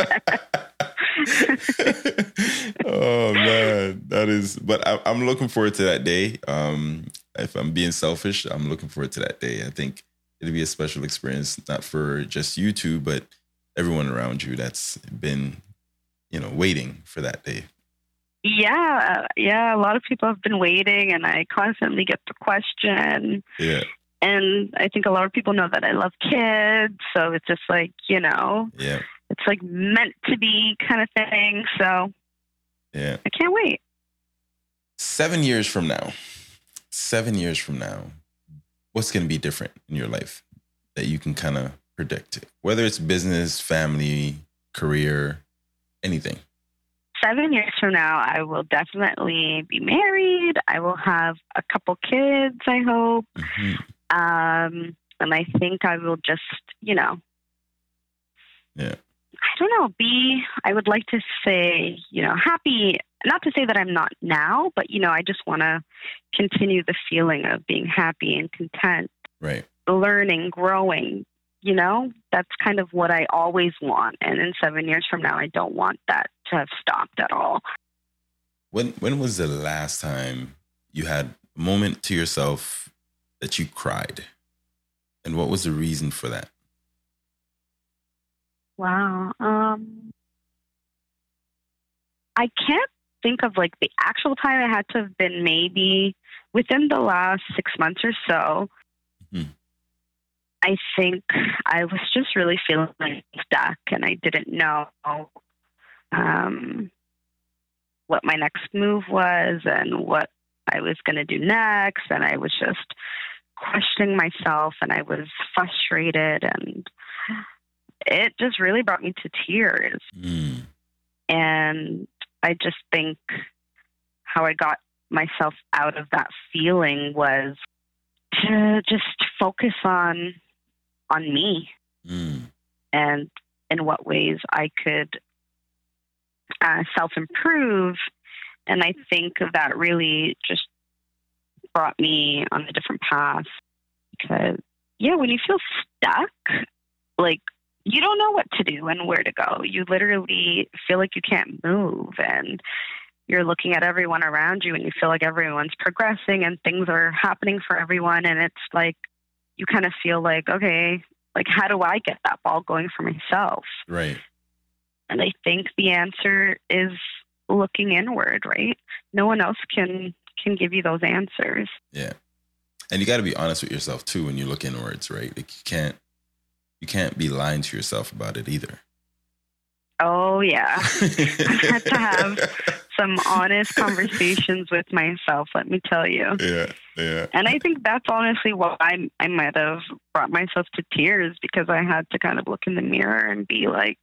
oh man, that is. But I, am looking forward to that day. Um, if I'm being selfish, I'm looking forward to that day. I think it'll be a special experience, not for just you two, but everyone around you that's been, you know, waiting for that day. Yeah, yeah. A lot of people have been waiting, and I constantly get the question. Yeah. And I think a lot of people know that I love kids, so it's just like you know, Yeah. It's like meant to be kind of thing. So Yeah. I can't wait. Seven years from now, seven years from now, what's going to be different in your life that you can kind of predict? Whether it's business, family, career, anything. Seven years from now, I will definitely be married. I will have a couple kids. I hope. Mhm. Um, and I think I will just, you know, Yeah. I don't know, be, I would like to say, you know, happy, not to say that I'm not now, but, you know, I just want to continue the feeling of being happy and content, Right. learning, growing, you know, that's kind of what I always want. And in seven years from now, I don't want that to have stopped at all. When when was the last time you had a moment to yourself that you cried? And what was the reason for that? Wow. Um, I can't think of like the actual time. It had to have been maybe within the last six months or so. Mhm. I think I was just really feeling stuck and I didn't know um, what my next move was and what I was going to do next. And I was just questioning myself and I was frustrated and it just really brought me to tears. Mm. And I just think how I got myself out of that feeling was to just focus on on me Mm. and in what ways I could uh, self improve. And I think that really just brought me on a different path because, yeah, when you feel stuck, like you don't know what to do and where to go. You literally feel like you can't move and you're looking at everyone around you and you feel like everyone's progressing and things are happening for everyone. And it's like, you kind of feel like, okay, like how do I get that ball going for myself? Right. And I think the answer is looking inward, right? No one else can can give you those answers. Yeah. And you got to be honest with yourself too when you look inwards, right? Like you can't you can't be lying to yourself about it either. Oh yeah. I've had to have some honest conversations with myself, let me tell you. Yeah. Yeah. And I think that's honestly why I, I might have brought myself to tears because I had to kind of look in the mirror and be like,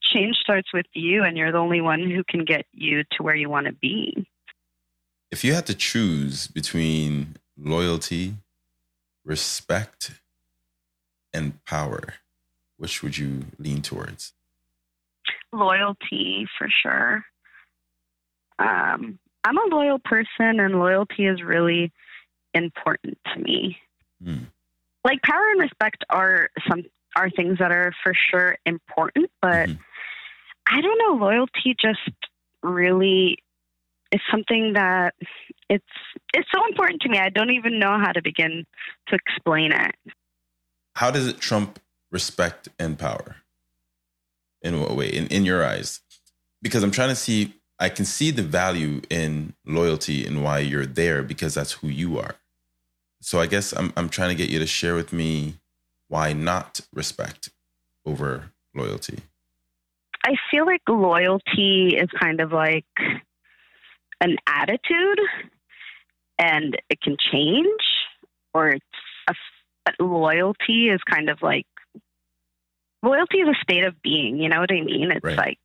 change starts with you, and you're the only one who can get you to where you want to be. If you had to choose between loyalty, respect, and power, which would you lean towards? Loyalty for sure. Um, I'm a loyal person, and loyalty is really important to me. Hmm. Like power and respect are some are things that are for sure important, but Mhm. I don't know. Loyalty just really is something that it's it's so important to me. I don't even know how to begin to explain it. How does it trump respect and power? In what way? In in your eyes? Because I'm trying to see I can see the value in loyalty and why you're there because that's who you are. So I guess I'm I'm trying to get you to share with me why not respect over loyalty. I feel like loyalty is kind of like an attitude and it can change or it's a, loyalty is kind of like loyalty is a state of being, you know what I mean? It's Right. like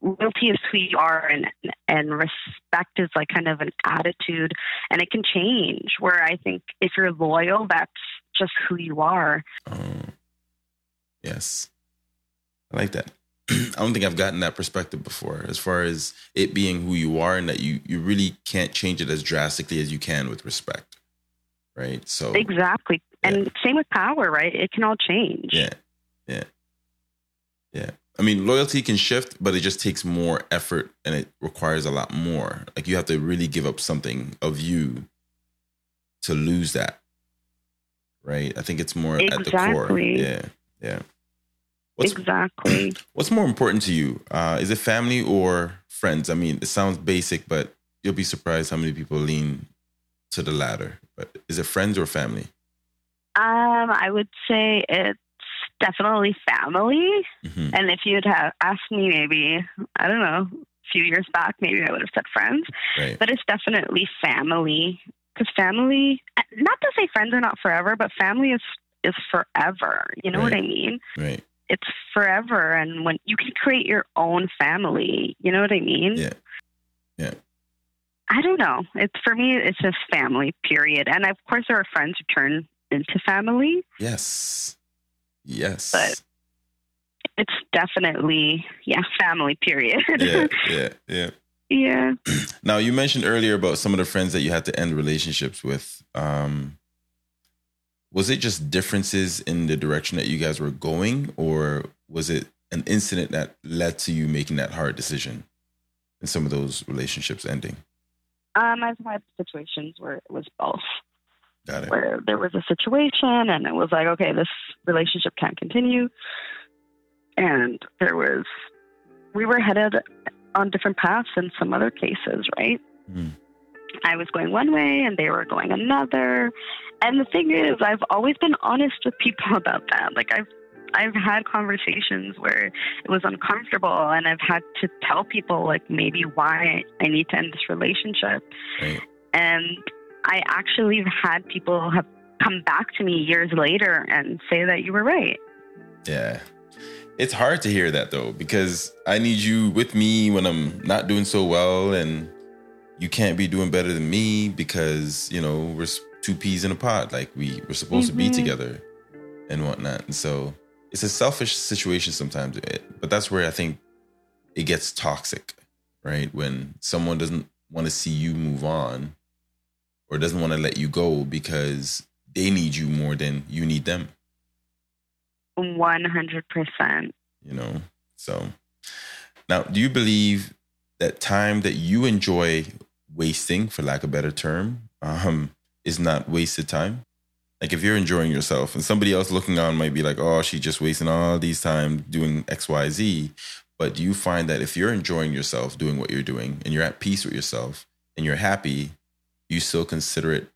loyalty is who you are and and respect is like kind of an attitude and it can change where I think if you're loyal that's just who you are. Oh, yes. I like that. I don't think I've gotten that perspective before, as far as it being who you are and that you, you really can't change it as drastically as you can with respect. Right. So, Exactly. And same with power, right? It can all change. yeah. Yeah. Yeah. I mean, loyalty can shift, but it just takes more effort and it requires a lot more. Like you have to really give up something of you to lose that. Right. I think it's more at the core. Yeah. Yeah. What's, exactly. What's more important to you? Uh, is it family or friends? I mean, it sounds basic, but you'll be surprised how many people lean to the latter. Is it friends or family? Um, I would say it's definitely family. Mm-hmm. And if you'd have asked me maybe, I don't know, a few years back, maybe I would have said friends. Right. But it's definitely family. Because family, not to say friends are not forever, but family is is forever. You know right. what I mean? Right. It's forever, and when you can create your own family, you know what I mean? Yeah. Yeah. I don't know. It's for me. It's just family. Period. And of course, there are friends who turn into family. Yes. Yes. But it's definitely yeah, family. Period. yeah. Yeah. Yeah. Yeah. Now you mentioned earlier about some of the friends that you had to end relationships with. Um, was it just differences in the direction that you guys were going, or was it an incident that led to you making that hard decision and some of those relationships ending? Um, I've had situations where it was both. Got it. Where there was a situation and it was like, okay, this relationship can't continue. And there was, we were headed on different paths in some other cases, right? Mm. I was going one way and they were going another. And the thing is, I've always been honest with people about that. Like I've I've had conversations where it was uncomfortable and I've had to tell people like maybe why I need to end this relationship. Right. And I actually have had people have come back to me years later and say that you were right. Yeah. It's hard to hear that though, because I need you with me when I'm not doing so well and you can't be doing better than me because, you know, we're two peas in a pod. Like we we're supposed mm-hmm. to be mm-hmm. together and whatnot. And so it's a selfish situation sometimes, but that's where I think it gets toxic, right? When someone doesn't want to see you move on or doesn't want to let you go because they need you more than you need them. 100%. You know, so now do you believe that time that you enjoy wasting, for lack of a better term, um, is not wasted time. Like if you're enjoying yourself and somebody else looking on might be like, oh, she's just wasting all these time doing X, Y, Z. But do you find that if you're enjoying yourself doing what you're doing and you're at peace with yourself and you're happy, you still consider it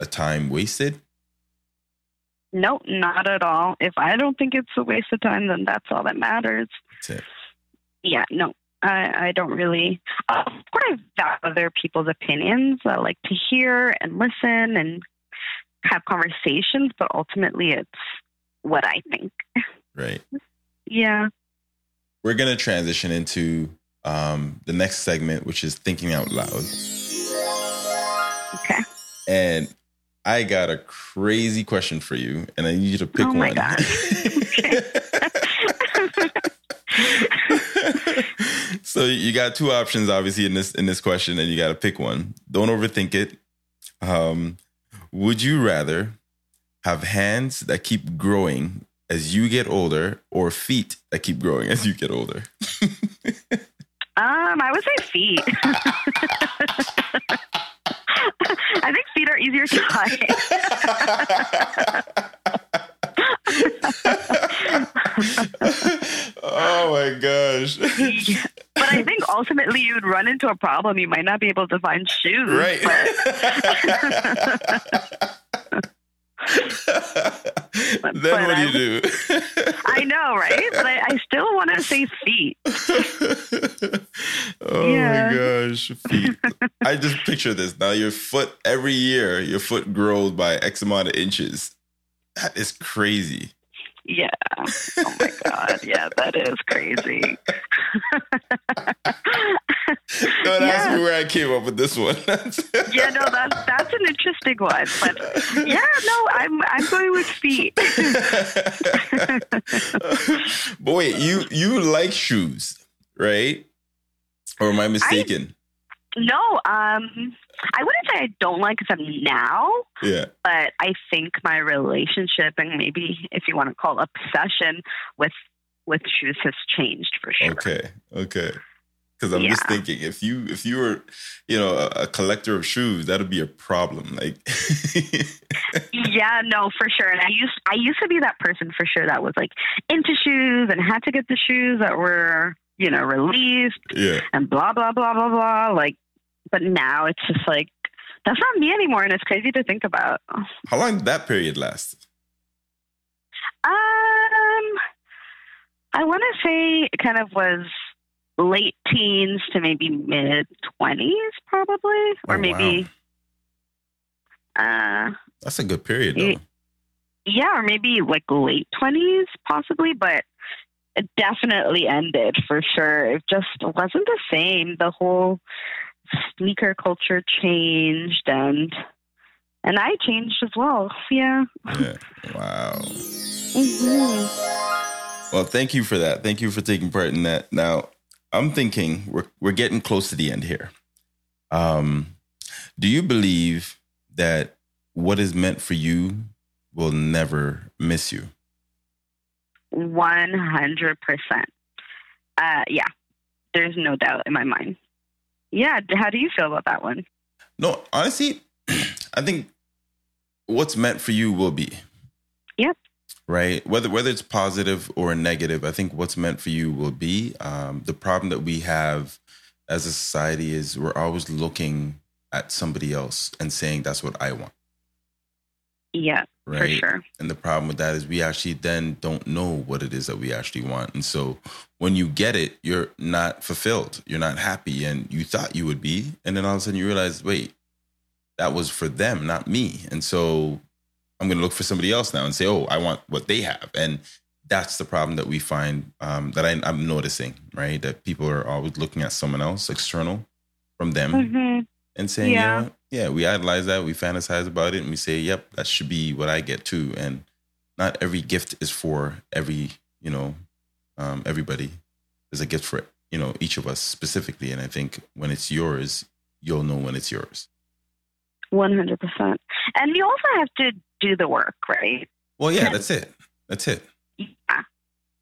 a time wasted? Nope, not at all. If I don't think it's a waste of time, then that's all that matters. That's it. Yeah, no, I, I don't really. Uh, of course, I value other people's opinions. I like to hear and listen and have conversations, but ultimately, it's what I think. Right. yeah. We're gonna transition into um, the next segment, which is thinking out loud. Okay. And I got a crazy question for you, and I need you to pick oh my one. God. so you got two options, obviously, in this in this question, and you got to pick one. Don't overthink it. Um, would you rather have hands that keep growing as you get older, or feet that keep growing as you get older? um, I would say feet. I think feet are easier to hide. oh my gosh. But I think ultimately you would run into a problem. You might not be able to find shoes. Right. then but what do you do? I know, right? But I, I still want to say feet. oh yeah. my gosh, feet. I just picture this. Now your foot every year, your foot grows by X amount of inches. That is crazy. Yeah. Oh my God. Yeah, that is crazy. Don't yeah. ask me where I came up with this one. yeah, no, that's that's an interesting one. But yeah, no, I'm I'm going with feet. Boy, you you like shoes, right? Or am I mistaken? I, no, um, I wouldn't say I don't like them now. Yeah. But I think my relationship and maybe if you want to call it obsession with with shoes has changed for sure. Okay. Okay. Because I'm yeah. just thinking, if you if you were, you know, a, a collector of shoes, that'd be a problem. Like, yeah, Yeah, no, for sure. And I used I used to be that person for sure that was like into shoes and had to get the shoes that were, you know, released Yeah. and blah blah blah blah blah. Like but now it's just like that's not me anymore and it's crazy to think about. How long did that period last? Um I wanna say it kind of was late teens to maybe mid twenties probably. Or Oh, maybe uh That's a good period, though. Yeah. yeah, or maybe like late twenties, possibly, but it definitely ended for sure. It just wasn't the same. The whole sneaker culture changed, and and I changed as well. Yeah. Yeah. Wow. hmm Well, thank you for that. Thank you for taking part in that. Now, I'm thinking we're we're getting close to the end here. Um, do you believe that what is meant for you will never miss you? One hundred percent. Uh, yeah. There's no doubt in my mind. Yeah. How do you feel about that one? No, honestly, I think what's meant for you will be. Yep. Right. Whether whether it's positive or negative, I think what's meant for you will be. Um, the problem that we have as a society is we're always looking at somebody else and saying that's what I want. Yeah, Right. for sure. And the problem with that is we actually then don't know what it is that we actually want. And so when you get it, you're not fulfilled. You're not happy and you thought you would be. And then all of a sudden you realize, wait, that was for them, not me. And so I'm going to look for somebody else now and say, oh, I want what they have. And that's the problem that we find um, that I, I'm noticing, right? That people are always looking at someone else external from them hmm and saying, Yeah. you know yeah, we idolize that, we fantasize about it, and we say, yep, that should be what I get too. And not every gift is for every, you know, um, everybody. There's a gift for you know each of us specifically, and I think when it's yours, you'll know when it's yours. One hundred percent. And you also have to do the work, right? Well, yeah, that's it. That's it. Yeah.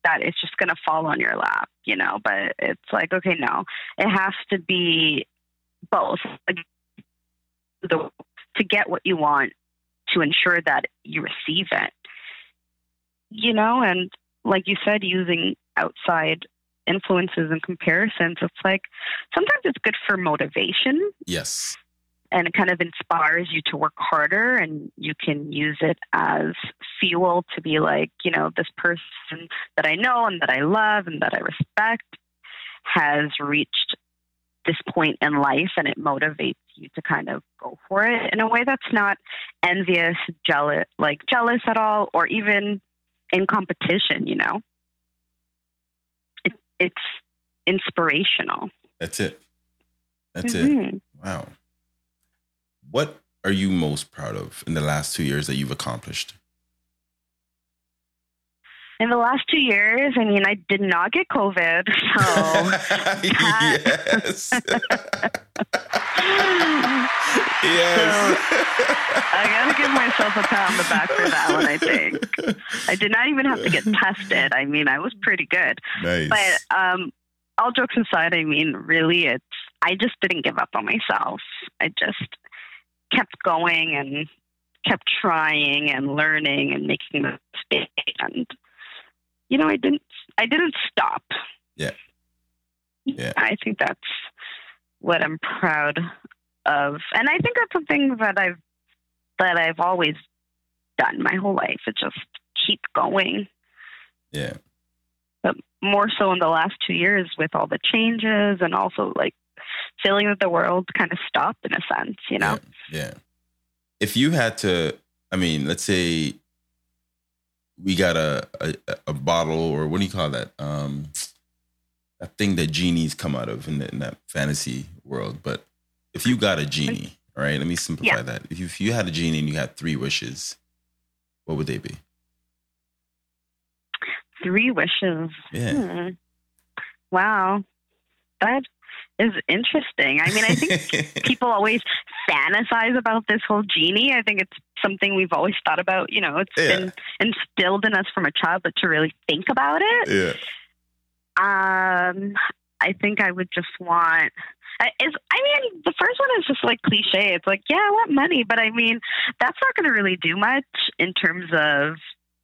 That it's just gonna fall on your lap, you know. But it's like, okay, no, it has to be both. The to get what you want, to ensure that you receive it, you know, and like you said, using outside influences and comparisons, it's like sometimes it's good for motivation Yes. and it kind of inspires you to work harder and you can use it as fuel to be like you know this person that i know and that i love and that i respect has reached this point in life and it motivates you to kind of go for it in a way that's not envious jealous like jealous at all or even in competition you know it, it's inspirational That's it. That's it. Mhm. Wow. What are you most proud of in the last two years that you've accomplished? In the last two years, I mean, I did not get COVID, so yes. yes. I gotta give myself a pat on the back for that one. I think I did not even have to get tested. I mean, I was pretty good. nice. But um, all jokes aside, I mean, really, it's I just didn't give up on myself. I just kept going and kept trying and learning and making mistakes, and you know, I didn't I didn't stop. Yeah. Yeah. I think that's what I'm proud of, and I think that's something that I've that I've always done my whole life. It's just keep going yeah. but more so in the last two years with all the changes and also like feeling that the world kind of stopped in a sense, you know? Yeah. yeah. If you had to, I mean, let's say we got a, a a bottle or what do you call that? Um, a thing that genies come out of in, the, in that fantasy world. But if you got a genie, all right, let me simplify Yeah. that. If you, if you had a genie and you had three wishes, what would they be? Three wishes. Yeah. Hmm. Wow. That is interesting. I mean, I think people always fantasize about this whole genie. I think it's something we've always thought about. You know, it's Yeah. been instilled in us from a child, but to really think about it, yeah. um, I think I would just want. Is I mean, the first one is just like cliche. It's like, yeah, I want money, but I mean, that's not going to really do much in terms of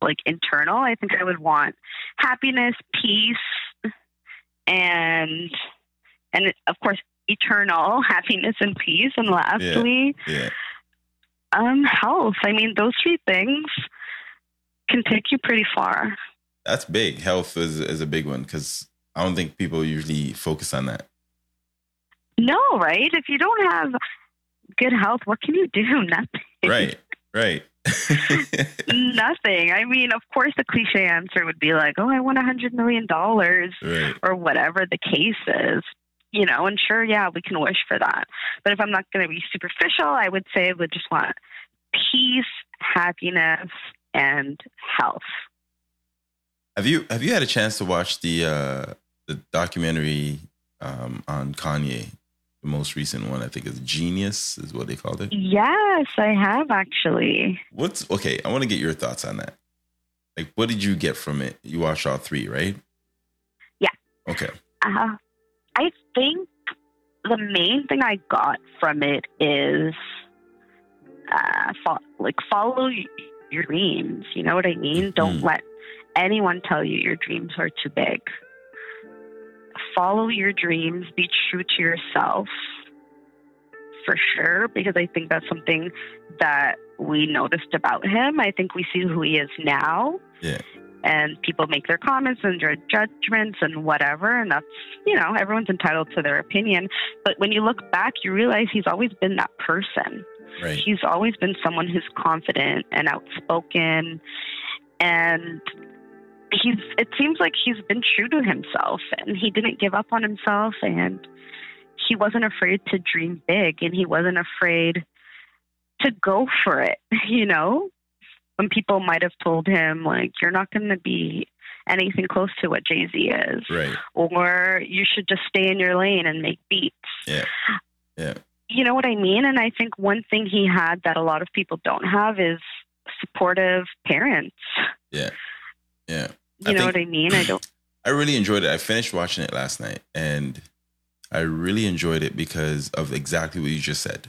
like internal. I think I would want happiness, peace, and and of course eternal happiness and peace. And lastly, Yeah. yeah. um, health. I mean, those three things can take you pretty far. That's big. Health is is a big one because I don't think people usually focus on that. No, right? If you don't have good health, what can you do? Nothing. Right. Right. Nothing. I mean, of course, the cliche answer would be like, "Oh, I want a hundred million dollars," right. or whatever the case is. You know, and sure, yeah, we can wish for that. But if I'm not going to be superficial, I would say I would just want peace, happiness, and health. Have you have you had a chance to watch the uh the documentary um on Kanye? The most recent one, I think, is Genius, is what they called it. Yes, I have actually. What's okay? I want to get your thoughts on that. Like, what did you get from it? You watched all three, right? Yeah. Okay. Uh, I think the main thing I got from it is uh, fo- like follow your dreams. You know what I mean? Don't Mhm. let anyone tell you your dreams are too big. Follow your dreams. Be true to yourself. For sure, because I think that's something that we noticed about him. I think we see who he is now. Yeah. And people make their comments and their judgments and whatever. And that's, you know, everyone's entitled to their opinion. But when you look back, you realize he's always been that person. Right. He's always been someone who's confident and outspoken. And he's, it seems like he's been true to himself and he didn't give up on himself. And he wasn't afraid to dream big and he wasn't afraid to go for it, you know? When people might have told him, like, you're not going to be anything close to what Jay Z is, Right. or you should just stay in your lane and make beats. Yeah. Yeah. You know what I mean? And I think one thing he had that a lot of people don't have is supportive parents. Yeah. Yeah. You I know think- what I mean? I don't. I really enjoyed it. I finished watching it last night and I really enjoyed it because of exactly what you just said.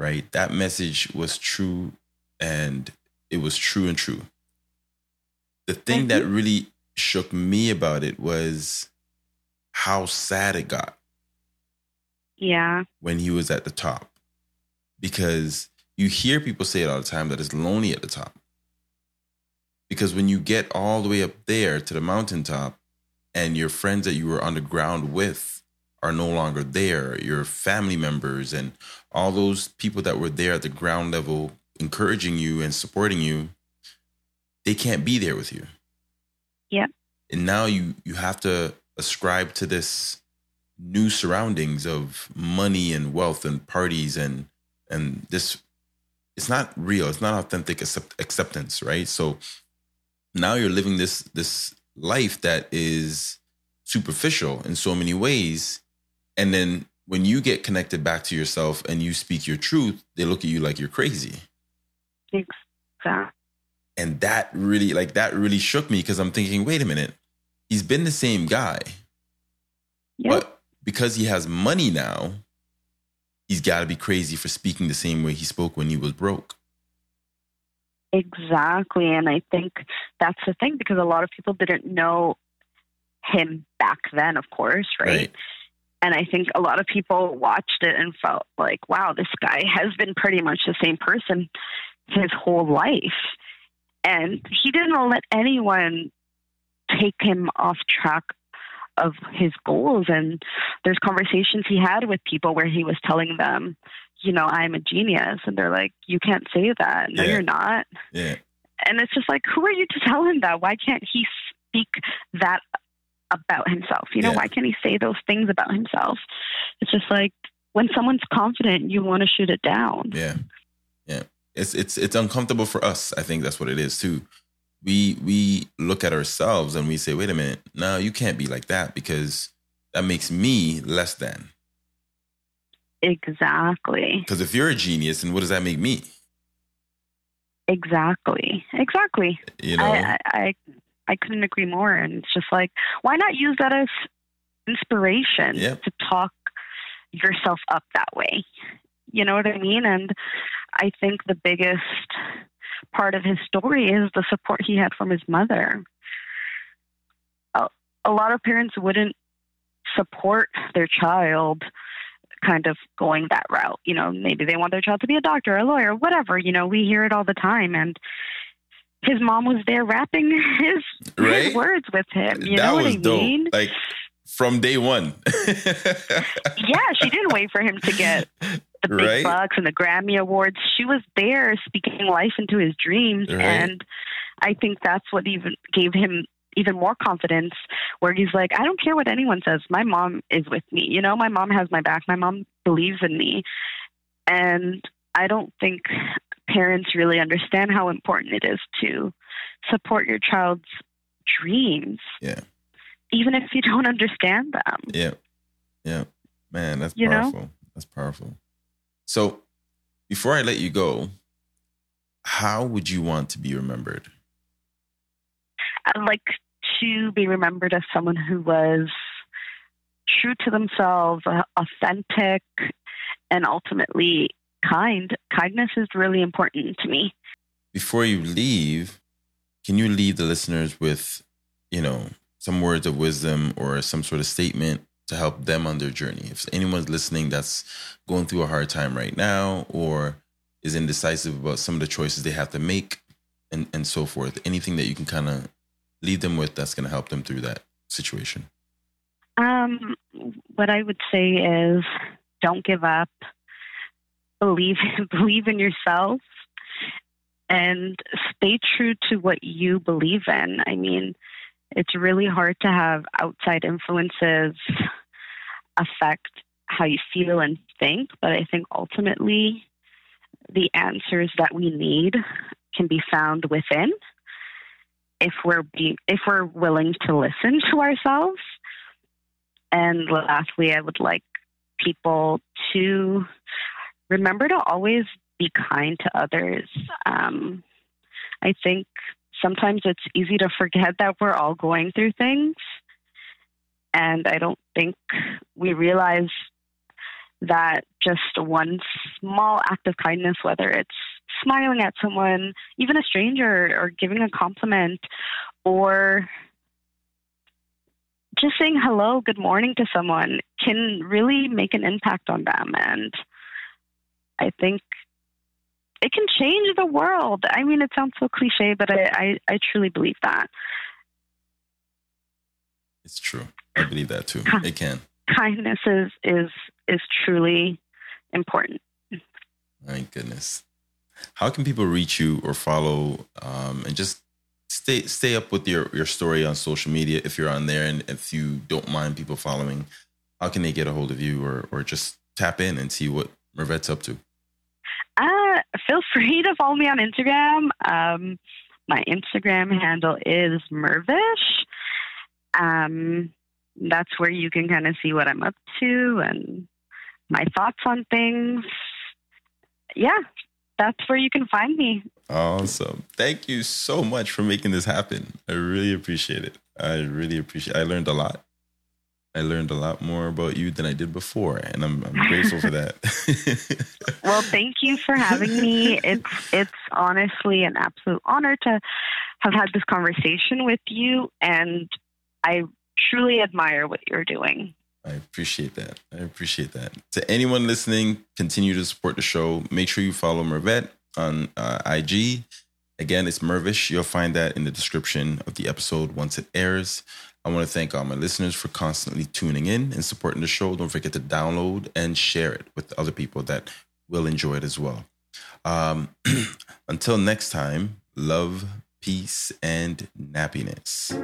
Right? That message was true and it was true and true. The thing that really shook me about it was how sad it got Yeah. when he was at the top. Because you hear people say it all the time that it's lonely at the top. Because when you get all the way up there to the mountaintop and your friends that you were on the ground with are no longer there, your family members and all those people that were there at the ground level encouraging you and supporting you, they can't be there with you. Yeah. And now you you have to ascribe to this new surroundings of money and wealth and parties and and this it's not real it's not authentic accept, acceptance right so now you're living this this life that is superficial in so many ways and then when you get connected back to yourself and you speak your truth they look at you like you're crazy Exactly. and that really like that really shook me because i'm thinking wait a minute he's been the same guy Yep. but because he has money now, he's got to be crazy for speaking the same way he spoke when he was broke. Exactly. And I think that's the thing because a lot of people didn't know him back then, of course, right? And I think a lot of people watched it and felt like, wow, this guy has been pretty much the same person his whole life. And he didn't let anyone take him off track of his goals. And there's conversations he had with people where he was telling them, you know, I'm a genius. And they're like, you can't say that. No, Yeah. you're not. Yeah. And it's just like, who are you to tell him that? Why can't he speak that about himself? You know, Yeah. why can't he say those things about himself? It's just like when someone's confident, you want to shoot it down. Yeah. It's it's it's uncomfortable for us. I think that's what it is too. We we look at ourselves and we say, "Wait a minute. No, you can't be like that because that makes me less than." Exactly. Because if you're a genius, then what does that make me? Exactly. Exactly. You know? I, I, I I couldn't agree more. And it's just like, why not use that as inspiration Yep. to talk yourself up that way. You know what I mean? And I think the biggest part of his story is the support he had from his mother. A, a lot of parents wouldn't support their child kind of going that route. You know, maybe they want their child to be a doctor, a lawyer, whatever. You know, we hear it all the time. And his mom was there rapping his, Right? his words with him. You that know what was I dope. mean? Like from day one. yeah, she didn't wait for him to get the big Right? bucks and the Grammy awards. She was there speaking life into his dreams, Right. and I think that's what even gave him even more confidence. Where he's like, I don't care what anyone says. My mom is with me. You know, my mom has my back. My mom believes in me, and I don't think parents really understand how important it is to support your child's dreams. Yeah. Even if you don't understand them. Yeah. Yeah. Man, that's You know? powerful. That's powerful. So before I let you go, how would you want to be remembered? I'd like to be remembered as someone who was true to themselves, uh, authentic, and ultimately kind. Kindness is really important to me. Before you leave, can you leave the listeners with, you know, some words of wisdom or some sort of statement to help them on their journey? If anyone's listening that's going through a hard time right now or is indecisive about some of the choices they have to make and, and so forth, anything that you can kind of leave them with that's going to help them through that situation? Um, what I would say is don't give up. Believe believe in yourself and stay true to what you believe in. I mean, it's really hard to have outside influences affect how you feel and think, but I think ultimately the answers that we need can be found within if we're be, if we're willing to listen to ourselves. And lastly, I would like people to remember to always be kind to others. Um, I think sometimes it's easy to forget that we're all going through things. And I don't think we realize that just one small act of kindness, whether it's smiling at someone, even a stranger, or giving a compliment, or just saying hello, good morning to someone can really make an impact on them. And I think it can change the world. I mean, it sounds so cliche, but I, I, I truly believe that. It's true. I believe that too. It can. Kindness is, is, is truly important. My goodness. How can people reach you or follow um, and just stay stay up with your, your story on social media if you're on there and if you don't mind people following, how can they get a hold of you or, or just tap in and see what Mervat's up to? Uh, feel free to follow me on Instagram. Um, my Instagram handle is Mervish. Um, that's where you can kind of see what I'm up to and my thoughts on things. Yeah, that's where you can find me. Awesome. Thank you so much for making this happen. I really appreciate it. I really appreciate I learned a lot. I learned a lot more about you than I did before, and I'm, I'm grateful for that. Well, thank you for having me. It's it's honestly an absolute honor to have had this conversation with you, and I truly admire what you're doing. I appreciate that. I appreciate that. To anyone listening, continue to support the show. Make sure you follow Mervat on uh, IG. Again, it's Mervish. You'll find that in the description of the episode once it airs. I want to thank all my listeners for constantly tuning in and supporting the show. Don't forget to download and share it with other people that will enjoy it as well. Um, until next time, love, peace, and nappiness.